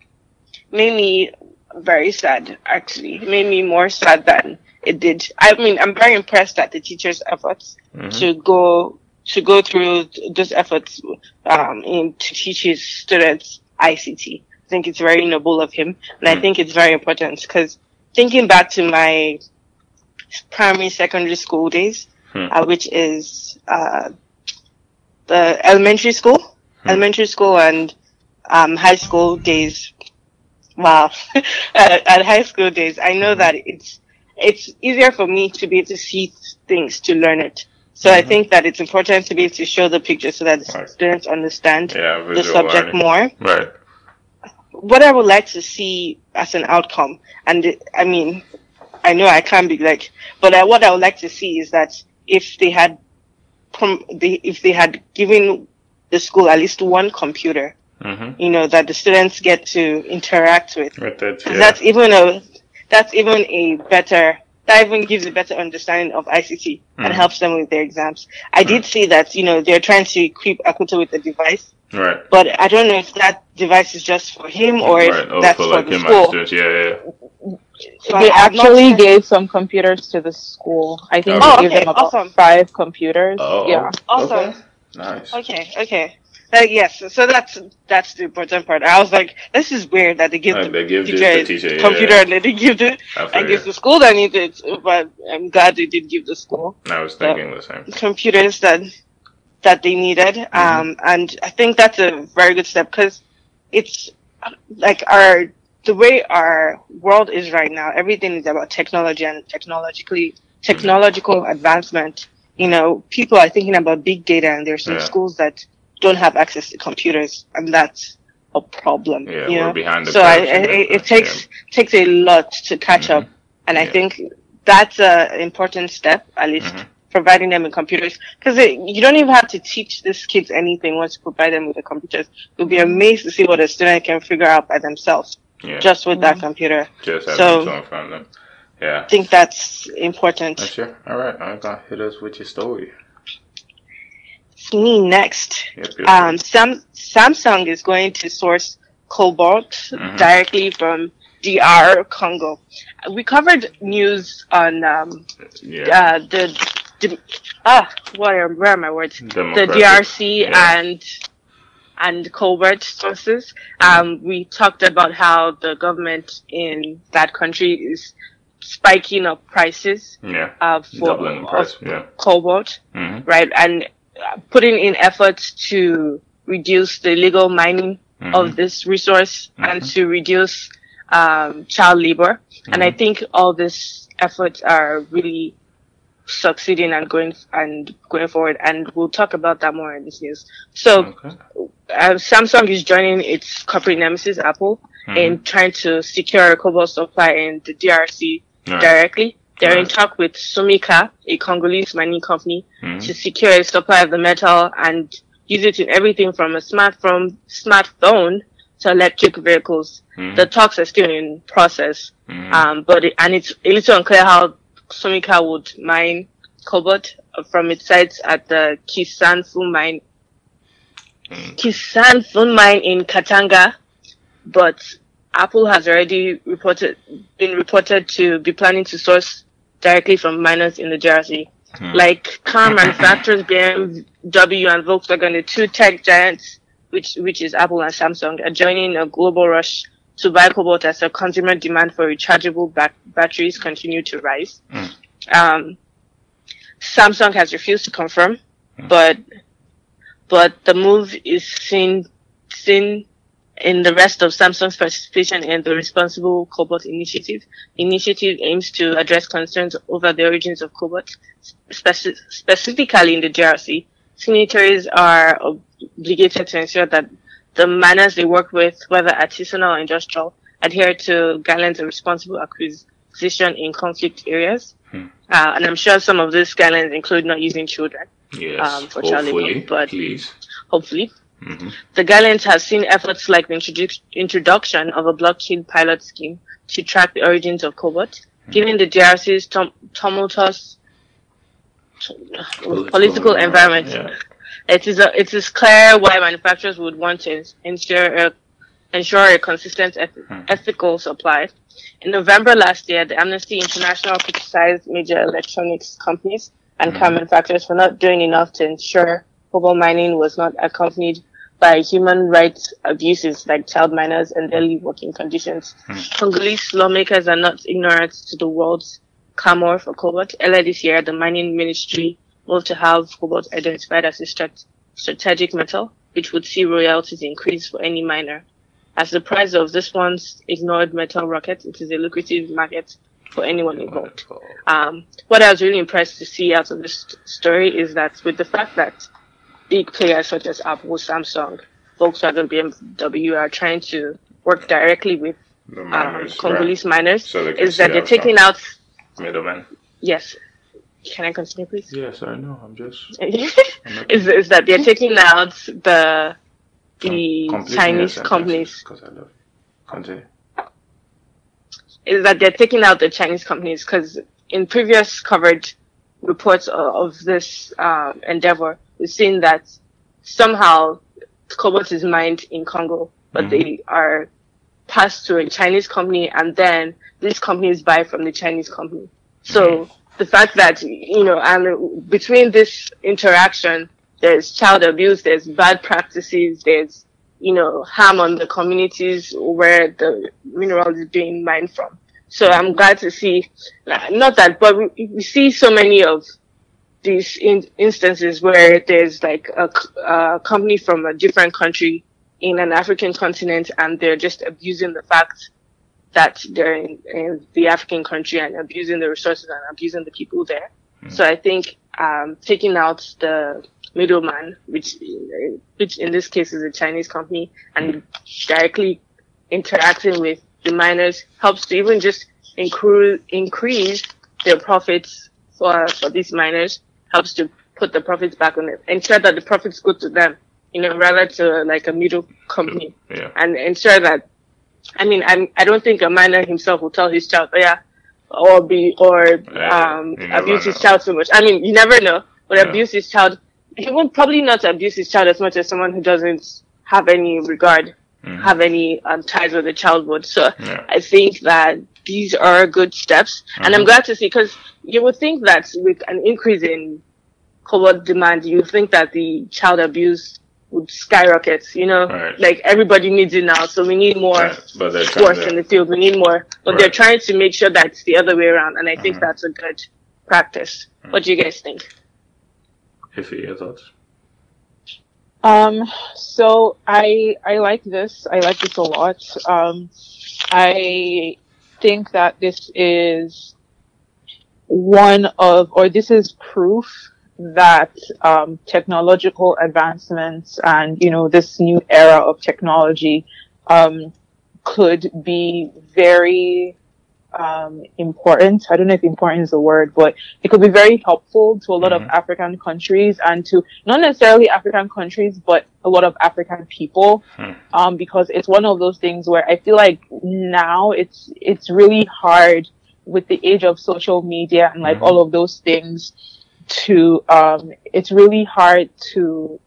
made me very sad actually. It made me more sad than it did. I mean I'm very impressed at the teachers' efforts Mhm. to go to go through those efforts um in to teach his students ICT. I think it's very noble of him and I Mm. think it's very important because thinking back to my primary secondary school days, Hmm. uh, which is uh, the elementary school, Hmm. elementary school and um, high school days. Wow, (laughs) at, at high school days, I know Mhm. that it's it's easier for me to be able to see things to learn it. So I Mhm. think that it's important to be able to show the picture so that the Right. students understand Yeah, the subject learning. more Right. what I would like to see as an outcome, and I mean, I know I can't be like, but I, what I would like to see is that if they had, prom- they, if they had given the school at least one computer, Mm-hmm. you know, that the students get to interact with. That, 'Cause yeah. That's even a, that's even a better, that even gives a better understanding of ICT and Mhm. helps them with their exams. I did see that, you know, they're trying to equip Akoto with a device, right. but I don't know if that device is just for him or if. Oh, that's for for, like the him school. students. Yeah, yeah. So they I have not actually seen- gave some computers to the school. I think Oh, they gave okay, them about awesome. five computers. Oh. Yeah. Awesome. Okay. Nice. Okay, okay. Uh, yes, so that's that's the important part. I was like, this is weird that they give Like the they give teacher the teacher, yeah, computer and they didn't give the I I guess the school that needed, but I'm glad they did give the school I was thinking the same. computers that that they needed. Mm-hmm. Um, and I think that's a very good step because it's uh, like our the way our world is right now. Everything is about technology and technologically technological advancement. You know, people are thinking about big data, and there's some Yeah. schools that don't have access to computers, and that's a problem. Yeah, you we're know? behind the so I, I, it, it sense, takes takes a lot to catch Mhm. up, and I think that's an important step, at least Mhm. providing them with computers. Because you don't even have to teach these kids anything once you provide them with the computers. You'll be amazed to see what a student can figure out by themselves Yeah. just with that Mhm. computer. Just having so- so, from them. Yeah. I think that's important. That's sure. All right. I'm gonna hit us with your story. It's me next. Yep, yep. Um, Sam, Samsung is going to source cobalt Mhm. directly from DR Congo. We covered news on um, yeah. uh, the, the ah what are, where are my words? The DRC yeah. and and covert sources. Um, we talked about how the government in that country is spiking up prices Yeah. uh, for price. of Yeah. cobalt, hmm right, and putting in efforts to reduce the illegal mining Mm-hmm. of this resource and Mhm. to reduce um, child labor. And I Mhm. think all these efforts are really succeeding and going and going forward. And we'll talk about that more in this news. So Okay. uh, Samsung is joining its corporate nemesis Apple in trying to secure a cobalt supply in the DRC Alright. directly. They're in Alright. talk with Somika, a Congolese mining company, Mhm. to secure a supply of the metal and use it in everything from a smartphone, smartphone to electric vehicles. Mhm. The talks are still in process, Mhm. um, but it, and it's a little unclear how Somika would mine cobalt from its sites at the Kisanfu mine, Mhm. Kisanfu mine in Katanga, but Apple has already reported been reported to be planning to source directly from miners in the DRC. Mhm. Like car (laughs) manufacturers, BMW and Volkswagen, the two tech giants, which which is Apple and Samsung, are joining a global rush to buy cobalt as the consumer demand for rechargeable back- batteries continue to rise. Mm. Um, Samsung has refused to confirm, Mm. but but the move is seen seen in the rest of Samsung's participation in the Responsible Cobalt Initiative. The initiative aims to address concerns over the origins of cobalt, speci- specifically in the DRC. Signatories are obligated to ensure that the miners they work with, whether artisanal or industrial, adhere to guidelines of responsible acquisition in conflict areas. Hmm. Uh, and I'm sure some of these guidelines include not using children, Yes. um, for child labor, Hopefully, but- please. hopefully. Hmm The guidelines have seen efforts like the introdu- introduction of a blockchain pilot scheme to track the origins of cobalt. Given the DRC's tum- tumultuous political, environment, Yeah. it is a, it is clear why manufacturers would want to ensure a, ensure a consistent eth- Hmm. ethical supply. In November last year, the Amnesty International criticized major electronics companies and car Mhm. manufacturers for not doing enough to ensure cobalt mining was not accompanied by human rights abuses like child miners and daily working conditions. Hmm. Congolese lawmakers are not ignorant to the world's clamor for cobalt. Earlier this year, the mining ministry moved to have cobalt identified as a strat- strategic metal, which would see royalties increase for any miner. As the price of this once ignored metal rocket, it is a lucrative market for anyone involved. Um, what I was really impressed to see out of this st- story is that with the fact that big players such as Apple, Samsung, Volkswagen, BMW are trying to work directly with The um, miners, Congolese miners, So is that see they're taking out, Middleman. yes. Can I continue, please? Yes, I know. I'm just. (laughs) is, is that they're taking out the the Chinese companies Because I love. Continue. is that they're taking out the Chinese companies because in previous covered reports of, of this uh, endeavor, we've seen that somehow cobalt is mined in Congo, but Mhm. they are passed to a Chinese company, and then these companies buy from the Chinese company. So the fact that you know, and between this interaction, there's child abuse, there's bad practices, there's you know, harm on the communities where the mineral is being mined from. So I'm glad to see, not that, but we, we see so many of these in, instances where there's like a company from a different country in an African continent and they're just abusing the fact that they're in, in the African country and abusing the resources and abusing the people there. So I think um, taking out the middleman, which which in this case is a Chinese company, and directly interacting with the miners helps to even just increase increase their profits for for these miners. Helps to put the profits back on it, ensure that the profits go to them, you know, rather to like a middle company, Yeah. and ensure that. I mean, I'm, I don't think a miner himself will tell his child, oh, yeah, or be or Yeah, um abuse his know. child so much. I mean, you never know, but Yeah. abuse his child he would probably not abuse his child as much as someone who doesn't have any regard, Mhm. have any um, ties with the child would. So Yeah. I think that these are good steps, and I'm Mhm. glad to see because you would think that with an increase in cobalt demand, you think that the child abuse would skyrocket. You know, Right. like everybody needs it now, so we need more Right. Trying force to- in the field. We need more, but they're trying to make sure that it's the other way around, and I think Mhm. that's a good practice. What do you guys think? Iffy, your thoughts? Um, so I I like this. I like this a lot. Um, I think that this is one of, or this is proof that um, technological advancements and you know this new era of technology um, could be very um, important. I don't know if important is the word, but it could be very helpful to a lot Mhm. of African countries and to not necessarily African countries, but a lot of African people. Hmm. Um, because it's one of those things where I feel like now it's it's really hard with the age of social media and like Mhm. all of those things to um, it's really hard to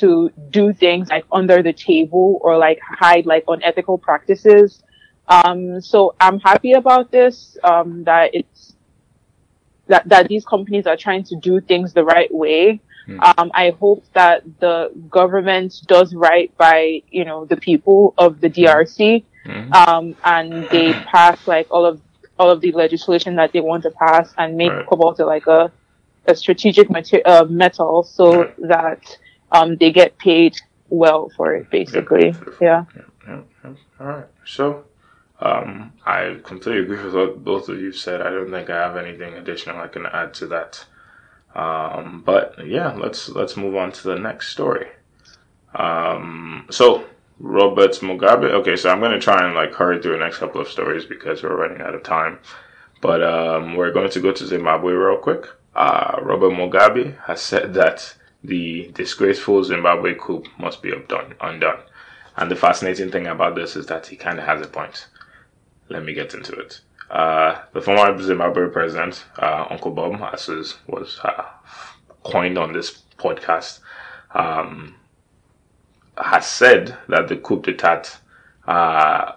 to do things like under the table or like hide like unethical practices. Um, so I'm happy about this, um, that it's, that, that these companies are trying to do things the right way. Hmm. Um, I hope that the government does right by, you know, the people of the DRC, Mhm. um, and they (clears throat) pass like all of, all of the legislation that they want to pass and make Right. cobalt like a, a strategic mater- uh, metal so Right. that, um, they get paid well for it, basically. Yeah. Yeah, yeah. All right. So, um, I completely agree with what both of you said. I don't think I have anything additional I can add to that. Um, but yeah, let's let's move on to the next story. Um, so Robert Mugabe. Okay, so I'm gonna try and like hurry through the next couple of stories because we're running out of time. But um, we're going to go to Zimbabwe real quick. Uh, Robert Mugabe has said that the disgraceful Zimbabwe coup must be undone. undone. And the fascinating thing about this is that he kind of has a point. Let me get into it. Uh, the former Zimbabwe president, uh, Uncle Bob, as is, was uh, coined on this podcast, um, has said that the coup d'etat uh,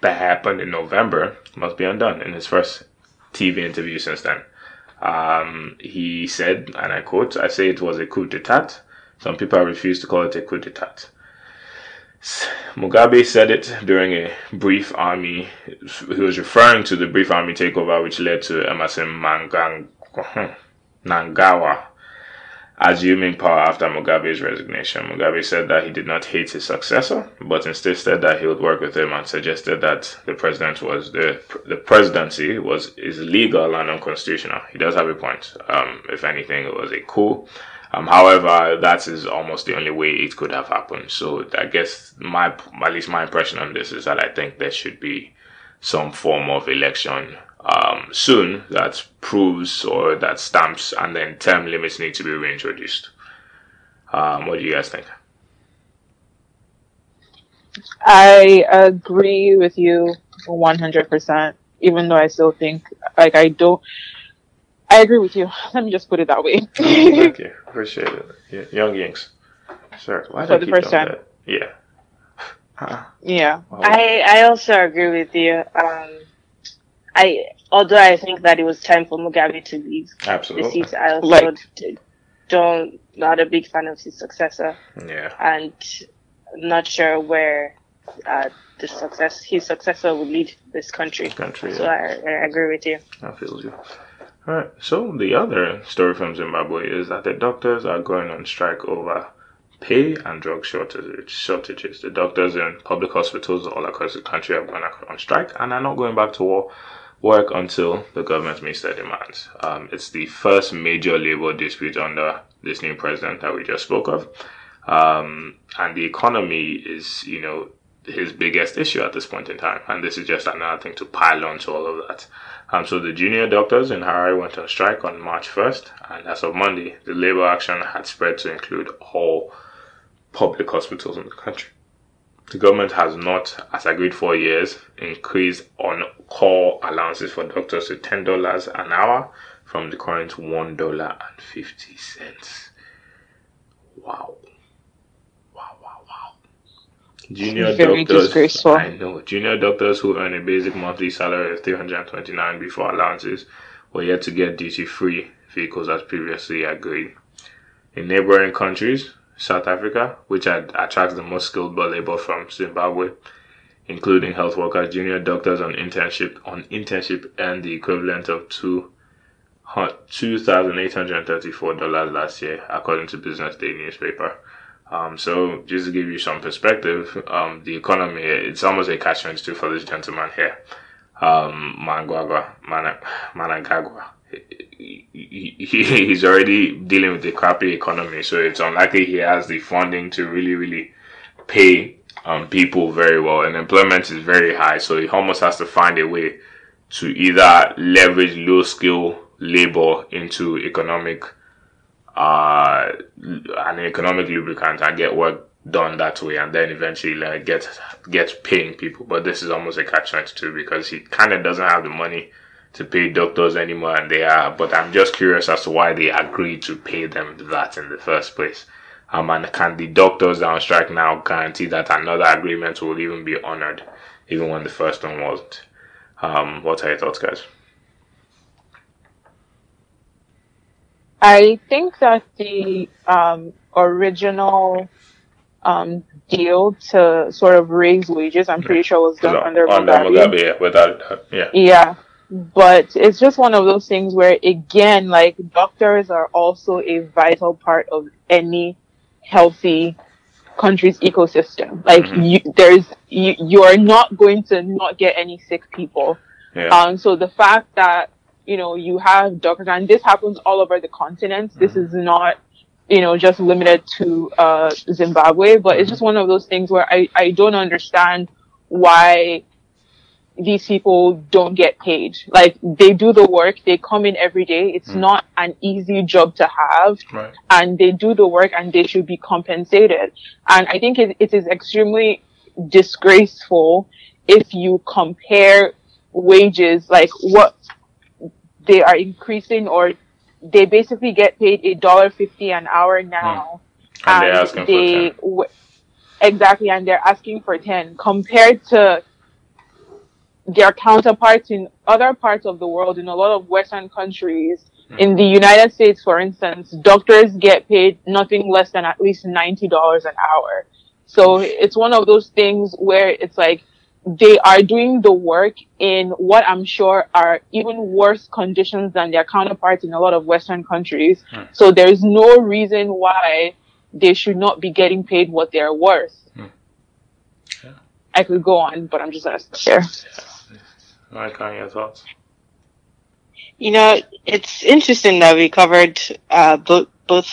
that happened in November must be undone in his first TV interview since then. Um, he said, and I quote, I say it was a coup d'etat. Some people refuse to call it a coup d'etat. Mugabe said it during a brief army. He was referring to the brief army takeover, which led to Emmerson Mangang- Nangawa assuming power after Mugabe's resignation. Mugabe said that he did not hate his successor, but instead said that he would work with him and suggested that the president was the the presidency was is illegal and unconstitutional. He does have a point. Um, if anything, it was a coup. Um, however, that is almost the only way it could have happened. So I guess my at least my impression on this is that I think there should be some form of election um, soon that proves or that stamps, and then term limits need to be reintroduced. Um, what do you guys think? I agree with you 100%, even though I still think, like, I don't, I agree with you. (laughs) Let me just put it that way. (laughs) Thank you. Appreciate it. Yeah, Young Yinks. Sir, why For did I the keep first doing time. that? Yeah. Huh. (laughs) yeah. Wow. I I also agree with you. Um, I although I think that it was time for Mugabe to leave absolutely. the Absolutely. seat, I also Like- d- don't not a big fan of his successor, Yeah. and not sure where uh, the success his successor would lead this country. Country. So Yeah. I, I agree with you. I feel you. Right. So the other story from Zimbabwe is that the doctors are going on strike over pay and drug shortages. Shortages. The doctors in public hospitals all across the country have gone on strike and are not going back to work until the government meets their demands. Um, it's the first major labor dispute under this new president that we just spoke of, um, and the economy is, you know, his biggest issue at this point in time. And this is just another thing to pile on to all of that. Um, so the junior doctors in Harare went on strike on March 1st, and as of Monday, the labor action had spread to include all public hospitals in the country. The government has not, as agreed for years, increased on call allowances for doctors to $10 an hour from the current $1.50. Wow. Junior Very doctors. disgraceful. I know. Junior doctors who earn a basic monthly salary of 329 before allowances were yet to get duty free vehicles as previously agreed. In neighboring countries, South Africa, which ad- attracts the most skilled labor from Zimbabwe, including health workers, junior doctors on internship on internship earned the equivalent of two two thousand eight hundred thirty-four dollars last year, according to Business Day newspaper. Um, so just to give you some perspective, um, the economy it's almost a catch twenty two for this gentleman here, um, he, he- he's already dealing with a crappy economy, so it's unlikely he has the funding to really, really pay um, people very well. And employment is very high, so he almost has to find a way to either leverage low skill labor into economic uh an economic lubricant and get work done that way and then eventually like get get paying people. But this is almost a catch 22 because he kind of doesn't have the money to pay doctors anymore and they are but i'm just curious as to why they agreed to pay them that in the first place. Um and can the doctors on strike now guarantee that another agreement will even be honored even when the first one wasn't? Um what are your thoughts guys I think that the um, original um, deal to sort of raise wages, I'm pretty sure was done under under Mugabe. Mugabe, yeah, without a yeah Yeah. But it's just one of those things where, again, like doctors are also a vital part of any healthy country's ecosystem. Like Mhm. you, there's, you, you are not going to not get any sick people. yeah Um, so the fact that, you know, you have doctors, and this happens all over the continent. This mm-hmm. is not, you know, just limited to, uh, Zimbabwe, but it's mm-hmm. just one of those things where I, I don't understand why these people don't get paid. Like they do the work, they come in every day. It's mm. not an easy job to have right and they do the work and they should be compensated. And I think it, it is extremely disgraceful if you compare wages, like what they are increasing or they basically get paid a dollar fifty an hour now. Hmm. and they're asking for 10 w- exactly, and they're asking for ten compared to their counterparts in other parts of the world, in a lot of Western countries. Hmm. In the United States, for instance, doctors get paid nothing less than at least ninety dollars an hour. So it's one of those things where it's like they are doing the work in what I'm sure are even worse conditions than their counterparts in a lot of Western countries. Hmm. So there's no reason why they should not be getting paid what they're worth. Hmm. Yeah. I could go on, but I'm just gonna stop there. Mike, on your thoughts You know, it's interesting that we covered uh, both both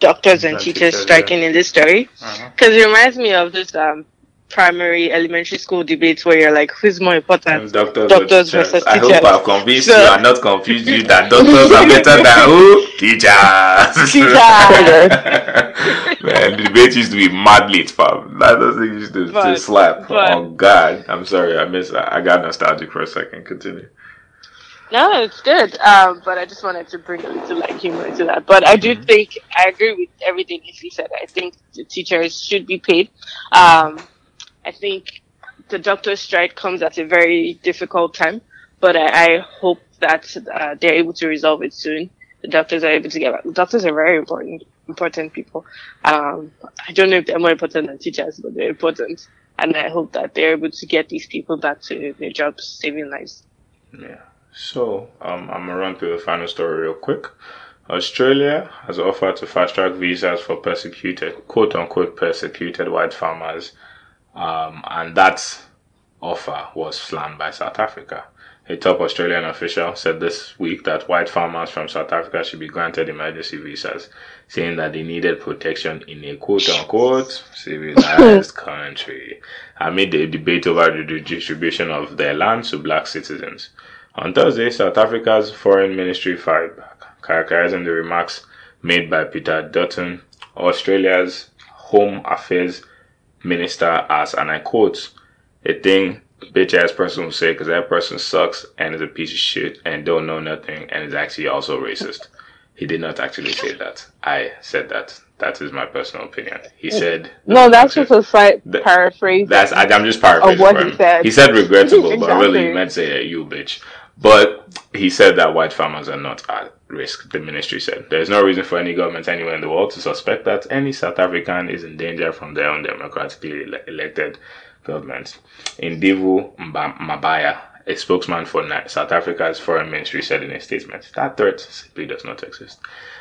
doctors and And teachers teachers, striking in this story uh-huh. because it reminds me of this um, primary elementary school debates where you're like, who's more important? And doctors, Doctors or teachers. versus I hope. I've convinced So- you and not confused you that doctors are (laughs) better than who? Teachers. Teachers. (laughs) Man, the debate used to be mad late, fam. That doesn't used to, to slap. but- oh God, I'm sorry, I missed. I got nostalgic for a second. Continue. No, it's good. Um, but I just wanted to bring a little like humor into that. But I do think I agree with everything he said. I think the teachers should be paid. Um, I think the doctor's strike comes at a very difficult time, but I, I hope that uh, they're able to resolve it soon. The doctors are able to get back. Doctors are very important, important people. Um, I don't know if they're more important than teachers, but they're important. And I hope that they're able to get these people back to their jobs, saving lives. Yeah. So, um, I'm gonna run through the final story real quick. Australia has offered to fast track visas for persecuted, quote unquote, persecuted white farmers, um, and that offer was slammed by South Africa. A top Australian official said this week that white farmers from South Africa should be granted emergency visas, saying that they needed protection in a quote unquote civilized (laughs) country amid the debate over the distribution of their land to black citizens. On Thursday, South Africa's foreign ministry fired back, characterizing the remarks made by Peter Dutton, Australia's Home Affairs Minister, as, and I quote, a thing bitch ass person will say because that person sucks and is a piece of shit and don't know nothing and is actually also racist. He did not actually say that. I said that. That is my personal opinion. He mm. said No, that's just a slight Th- paraphrase. that's I, I'm just paraphrasing. Of what he said. He said regrettable, but really he Exactly. meant say "Hey, you bitch. But he said that white farmers are not at risk. The ministry said there is no reason for any government anywhere in the world to suspect that any South African is in danger from their own democratically ele- elected government. Ndivhuwo Mabaya, a spokesman for South Africa's foreign ministry, said in a statement that threat simply does not exist.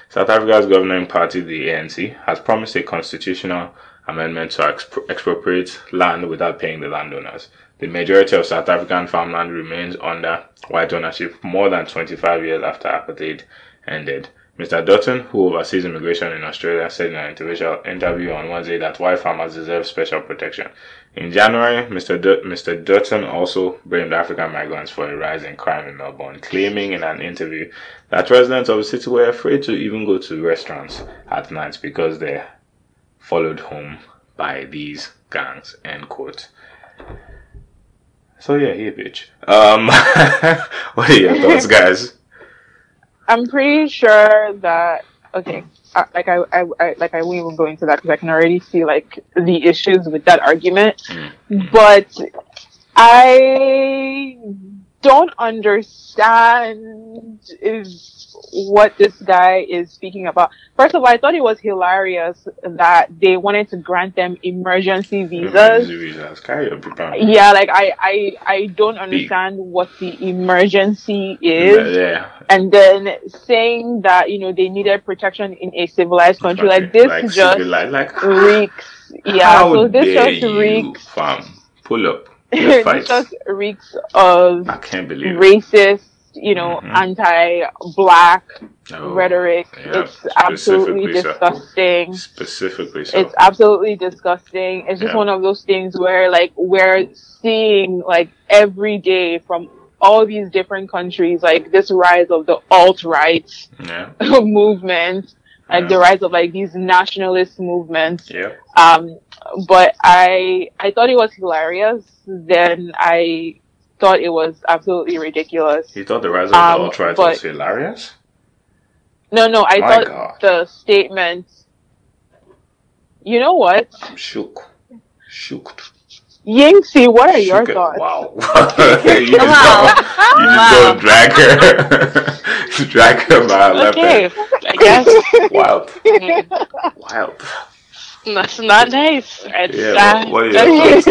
South Africa's governing party, the ANC, has promised a constitutional amendment to expro- expropriate land without paying the landowners. The majority of South African farmland remains under white ownership more than 25 years after apartheid ended. Mr. Dutton, who oversees immigration in Australia, said in an interview on Wednesday that white farmers deserve special protection. In January, Mr. Mr. Dutton also blamed African migrants for a rise in crime in Melbourne, claiming in an interview that residents of the city were afraid to even go to restaurants at night because they're followed home by these gangs. End quote. So yeah, he a bitch. Um, (laughs) what are your thoughts, guys? I'm pretty sure that okay, I, like I, I, I like I won't even go into that because I can already see like the issues with that argument. Mm. But I don't understand is what this guy is speaking about. First of all, I thought it was hilarious that they wanted to grant them emergency visas. Emergency visas. Carry your people. Yeah, like I, I, I don't understand what the emergency is Yeah. and then saying that you know they needed protection in a civilized country like this like, just like reeks yeah how so this dare just you, fam. Pull up. (laughs) Fight. just reeks of I can't believe it. racist you know Mhm. anti-black Oh, rhetoric yeah, it's absolutely specifically so. disgusting Specifically so. it's absolutely disgusting. It's just Yeah. one of those things where like we're seeing like every day from all these different countries like this rise of the alt right yeah. (laughs) movement, like Yeah. the rise of like these nationalist movements. Yeah. Um, but I I thought it was hilarious. Then I thought it was absolutely ridiculous. You thought the rise of Um, the alt-right was hilarious? No, no, I My thought God. the statement. You know what, I'm shook. Shook. Yingxi? What are your thoughts? Wow. (laughs) you just Wow. you just Wow. don't drag her. (laughs) drag her by her left Okay, hand. I guess Wild. (laughs) Wild. That's not nice. It's, Yeah, uh, what, what are (laughs) your?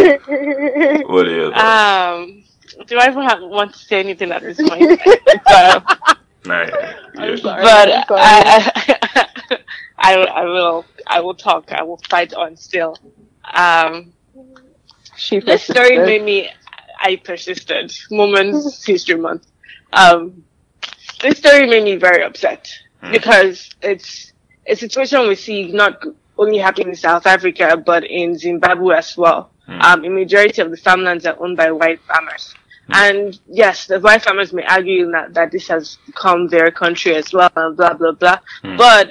What are your um, do I even have, want to say anything at this point? but Nah, yeah. I'm sorry. but I'm sorry. I, (laughs) I, I will I will talk. I will fight on still. Um, she this story made me. I persisted. Women's History Month. Um, this story made me very upset Hmm. because it's a situation we see not only happening in South Africa but in Zimbabwe as well. Hmm. Um, a majority of the farmlands are owned by white farmers. And yes, the white farmers may argue that, that this has become their country as well, and blah blah blah. Hmm. But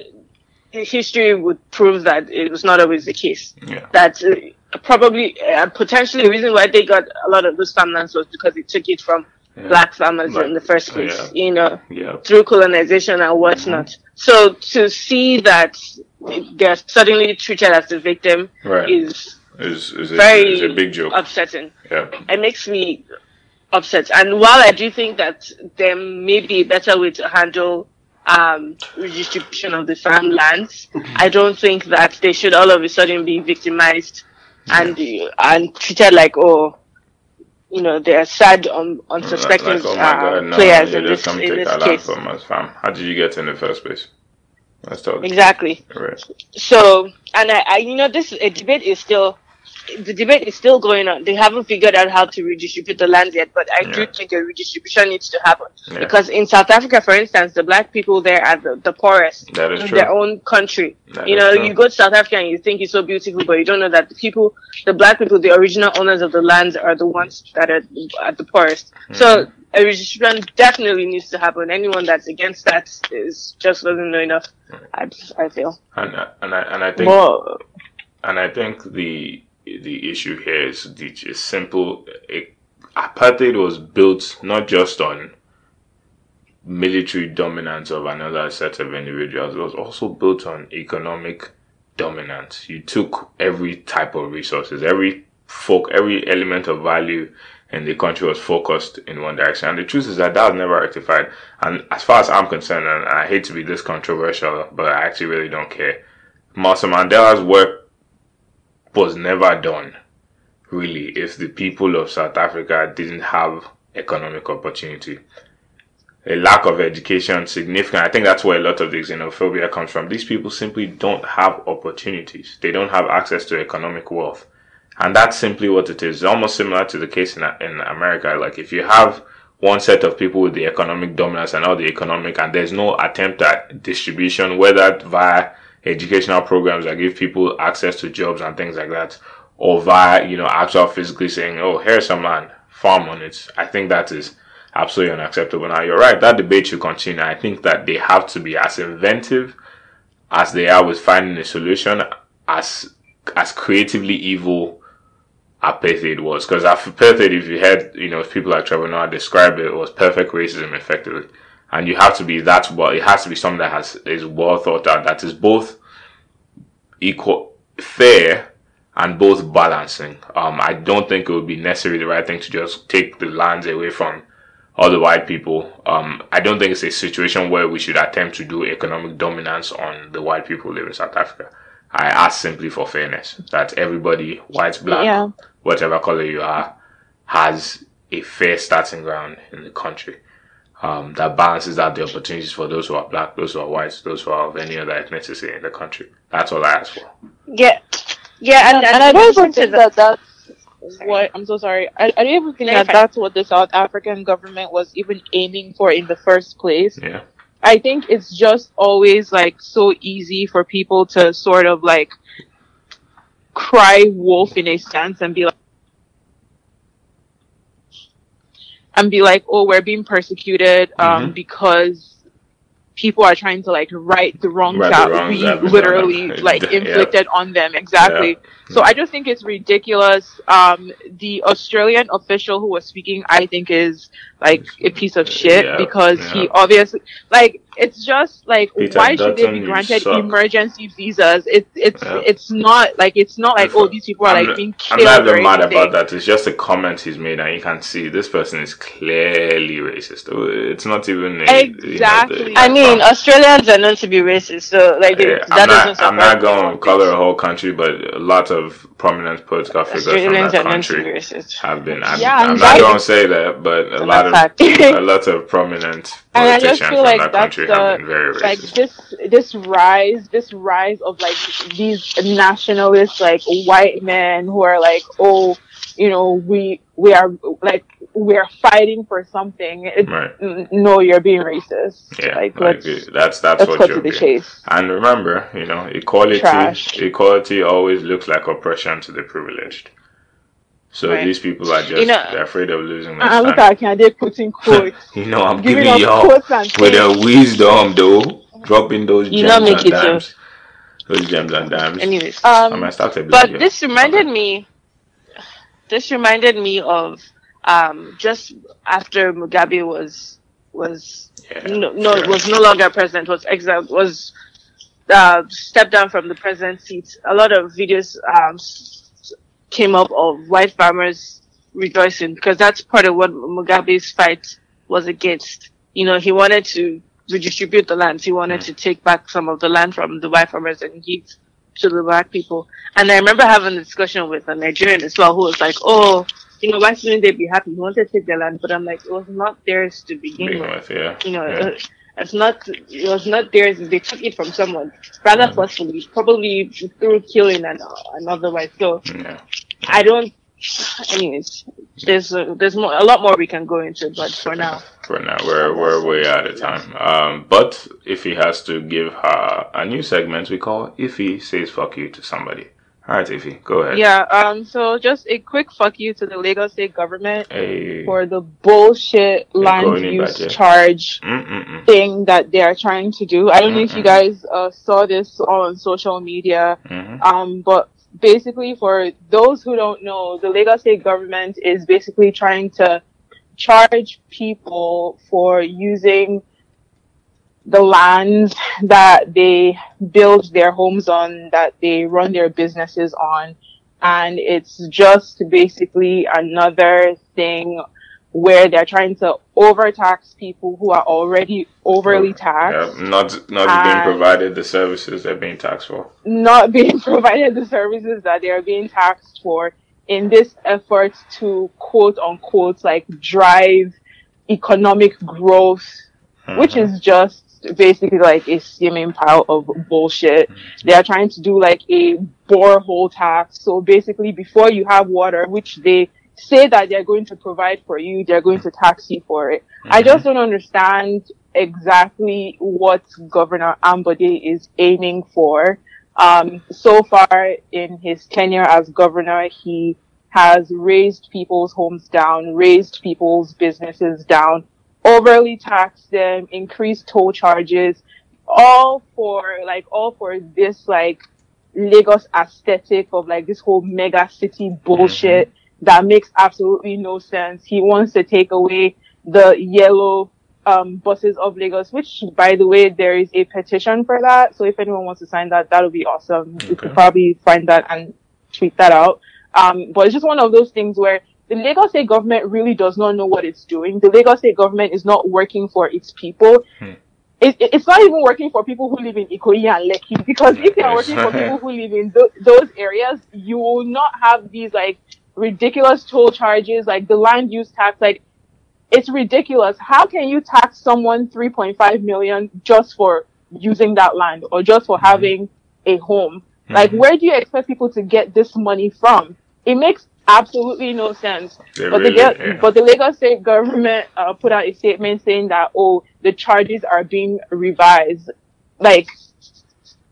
history would prove that it was not always the case Yeah. that uh, probably uh, potentially the reason why they got a lot of those farmlands was because they took it from Yeah. black farmers in the first place, yeah. you know, Yeah. through colonization and whatnot. Mm-hmm. So to see that they're suddenly treated as the victim Right. is it's, a, very it's a big joke. upsetting. Yeah. It makes me upset. And while I do think that there may be a better way to handle um, redistribution of the farmlands, I don't think that they should all of a sudden be victimized and and treated like oh, you know, they are sad on unsuspecting Like, oh uh, God, no, players in this in this case. from us, fam. How did you get in the first place? Let's talk. Exactly. Right. So, and I, I, you know, this a debate is still, the debate is still going on. They haven't figured out how to redistribute the land yet, but I do think a redistribution needs to happen. Yeah. Because in South Africa, for instance, the black people there are the, the poorest That is in true. their own country. That you know, true. you go to South Africa and you think it's so beautiful, but you don't know that the people, the black people, the original owners of the lands are the ones that are at the poorest. So Mm-hmm. a redistribution definitely needs to happen. Anyone that's against that is just doesn't know enough. I, I feel. And and I and I think Well, and I think the the issue here is the simple. It, apartheid was built not just on military dominance of another set of individuals. It was also built on economic dominance. You took every type of resources, every folk, every element of value in the country was focused in one direction. And the truth is that that was never rectified. And as far as I'm concerned, and I hate to be this controversial, but I actually really don't care. Nelson Mandela's work was never done, really, if the people of South Africa didn't have economic opportunity. A lack of education, significant. I think that's where a lot of the xenophobia comes from. These people simply don't have opportunities. They don't have access to economic wealth. And that's simply what it is. Almost similar to the case in, in America. Like if you have one set of people with the economic dominance and all the economic, and there's no attempt at distribution, whether via educational programs that give people access to jobs and things like that, or via, you know, actual physically saying, oh, here's some land, farm on it. I think that is absolutely unacceptable. Now, you're right, that debate should continue. I think that they have to be as inventive as they are with finding a solution, as as creatively evil apartheid was. Because apartheid, if you had, you know, people like Trevor Noah describe it, it was perfect racism, effectively. And you have to be that well. It has to be something that has is well thought out. That is both equal, fair, and both balancing. Um, I don't think it would be necessarily the right thing to just take the lands away from all the white people. Um, I don't think it's a situation where we should attempt to do economic dominance on the white people living in South Africa. I ask simply for fairness that everybody, white, black, yeah. whatever color you are, has a fair starting ground in the country. Um, that balances out the opportunities for those who are black, those who are white, those who are of any other ethnicity in the country. That's all I ask for. Yeah, yeah, and, and I don't even think that that's what I'm so sorry. I, I don't even think that that's what the South African government was even aiming for in the first place. Yeah. I think it's just always like so easy for people to sort of like cry wolf in a sense and be like and be like, oh, we're being persecuted um, mm-hmm. because people are trying to like right the wrongs right, that we literally (laughs) like inflicted yeah. on them. Exactly. Yeah. So I just think it's ridiculous. Um, the Australian official who was speaking, I think, is like a piece of shit yeah, because yeah. he obviously like it's just like Peter why should they be granted emergency visas? It's it's yeah. it's not like it's not like oh these people are I'm like being killed. I'm not even mad about that. It's just a comment he's made, and you can see this person is clearly racist. It's not even a, exactly. You know, the, I mean, Australians are known to be racist, so like that I'm not, I'm not going to color a whole country, but a lot of prominent political figures from that country have been. I'm, yeah, I'm not going to say that, but a lot of a lot of prominent (laughs) politicians from like that country the, have been very racist. Like this, this rise, this rise of like these nationalist like white men who are like, oh, you know, we we are like we are fighting for something. It, right. n- no, you're being racist. Yeah, like, like that's that's what you're the chase. And remember, you know, equality Trash. equality always looks like oppression to the privileged. So right. these people are just you know, they're afraid of losing their I look at Kanye putting (laughs) quotes. you know, I'm giving, giving y'all with the wisdom though, dropping those you gems and dimes. Those gems and dimes. Anyways, um, I but this reminded okay. me. This reminded me of um, just after Mugabe was was yeah, no, no was no longer president was exiled was uh, stepped down from the president seat. A lot of videos um, came up of white farmers rejoicing because that's part of what Mugabe's fight was against. You know, he wanted to redistribute the lands. He wanted mm. to take back some of the land from the white farmers and give to the black people. And I remember having a discussion with a Nigerian as well who was like, oh, you know, why shouldn't they be happy? He wanted to take their land, but I'm like, it was not theirs to begin with. Yeah. You know, yeah. it's not, it was not theirs. They took it from someone, rather mm. forcefully, probably through killing and, uh, and otherwise. So, yeah. I don't. (sighs) Anyways, there's a, there's more, a lot more we can go into, but for now. For now, we're we're way out of time. Um, but if he has to give her a new segment, we call if he says "fuck you" to somebody. All right, Ify, go ahead. Yeah. Um. So just a quick fuck you to the Lagos State government hey. for the bullshit land use charge Mm-mm-mm. thing that they are trying to do. I don't Mm-mm. know if you guys uh, saw this on social media. Mm-hmm. Um. But basically, for those who don't know, the Lagos state government is basically trying to charge people for using the lands that they build their homes on, that they run their businesses on. And it's just basically another thing where they're trying to overtax people who are already overly taxed. Yeah, not not being provided the services they're being taxed for. Not (laughs) being provided the services that they're being taxed for in this effort to quote unquote like drive economic growth, mm-hmm. which is just basically like a steaming pile of bullshit. Mm-hmm. They are trying to do like a borehole tax. So basically before you have water, which they say that they're going to provide for you, they're going to tax you for it. Mm-hmm. I just don't understand exactly what Governor Ambode is aiming for. Um, so far in his tenure as governor, he has razed people's homes down, razed people's businesses down, overly taxed them, increased toll charges, all for like all for this like Lagos aesthetic of like this whole mega city bullshit. Mm-hmm that makes absolutely no sense. He wants to take away the yellow um, buses of Lagos, which, by the way, there is a petition for that. So if anyone wants to sign that, that would be awesome. Okay. You could probably find that and tweet that out. Um, but it's just one of those things where the Lagos state government really does not know what it's doing. The Lagos state government is not working for its people. Hmm. It, it's not even working for people who live in Ikoyi and Lekki because if they are working for people (laughs) who live in th- those areas, you will not have these like ridiculous toll charges, like the land use tax, like it's ridiculous. How can you tax someone 3.5 million just for using that land or just for mm-hmm. having a home? Mm-hmm. Like, where do you expect people to get this money from? It makes absolutely no sense. but, really, the, yeah. but the Lagos state government uh, put out a statement saying that, oh, the charges are being revised. Like,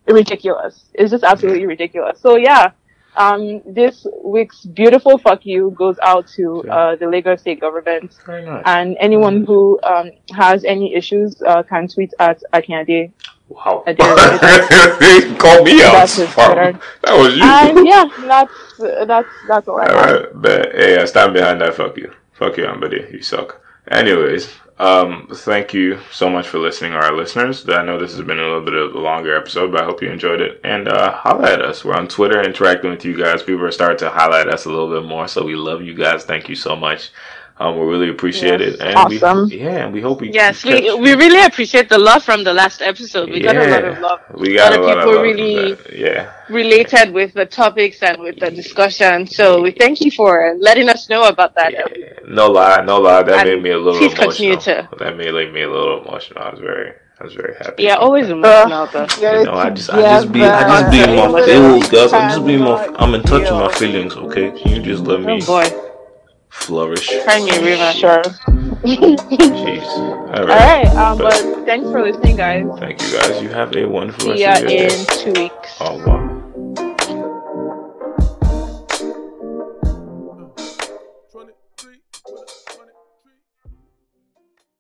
ridiculous. It's just absolutely ridiculous. So yeah, um, this week's beautiful fuck you goes out to uh, the Lagos state government. Nice. And anyone who um, has any issues uh, can tweet at Akinade. Wow. (laughs) Call me out. That's his Twitter. That was you. And yeah, that's, that's, that's all I All right. But hey, I stand behind that fuck you. Fuck you, Ambode. You suck. Anyways, um, thank you so much for listening, our listeners. I know this has been a little bit of a longer episode, but I hope you enjoyed it. And uh, holla us. We're on Twitter interacting with you guys. People are starting to highlight us a little bit more, so we love you guys. Thank you so much. Um, we really appreciate yes, it. And awesome. We, yeah, and we hope we. Yes, we we really appreciate the love from the last episode. We yeah, got a lot of love. We got a lot, a lot of people really yeah related with the topics and with the discussion. So we thank you for letting us know about that. Yeah, no lie, no lie. That and made me a little. Please emotional. continue to. That made me a little emotional. I was very. I was very happy. Yeah, always emotional though. You know, I just, I just be, I just be my feelings, guys. I just be my, I'm in touch with my feelings. Okay, can you just let me? Oh boy flourish. Cry me a river. Sure. Jeez. All right. All right. Um, but, but thanks for listening, guys. Thank you, guys. You have a wonderful See ya in two weeks. Au revoir.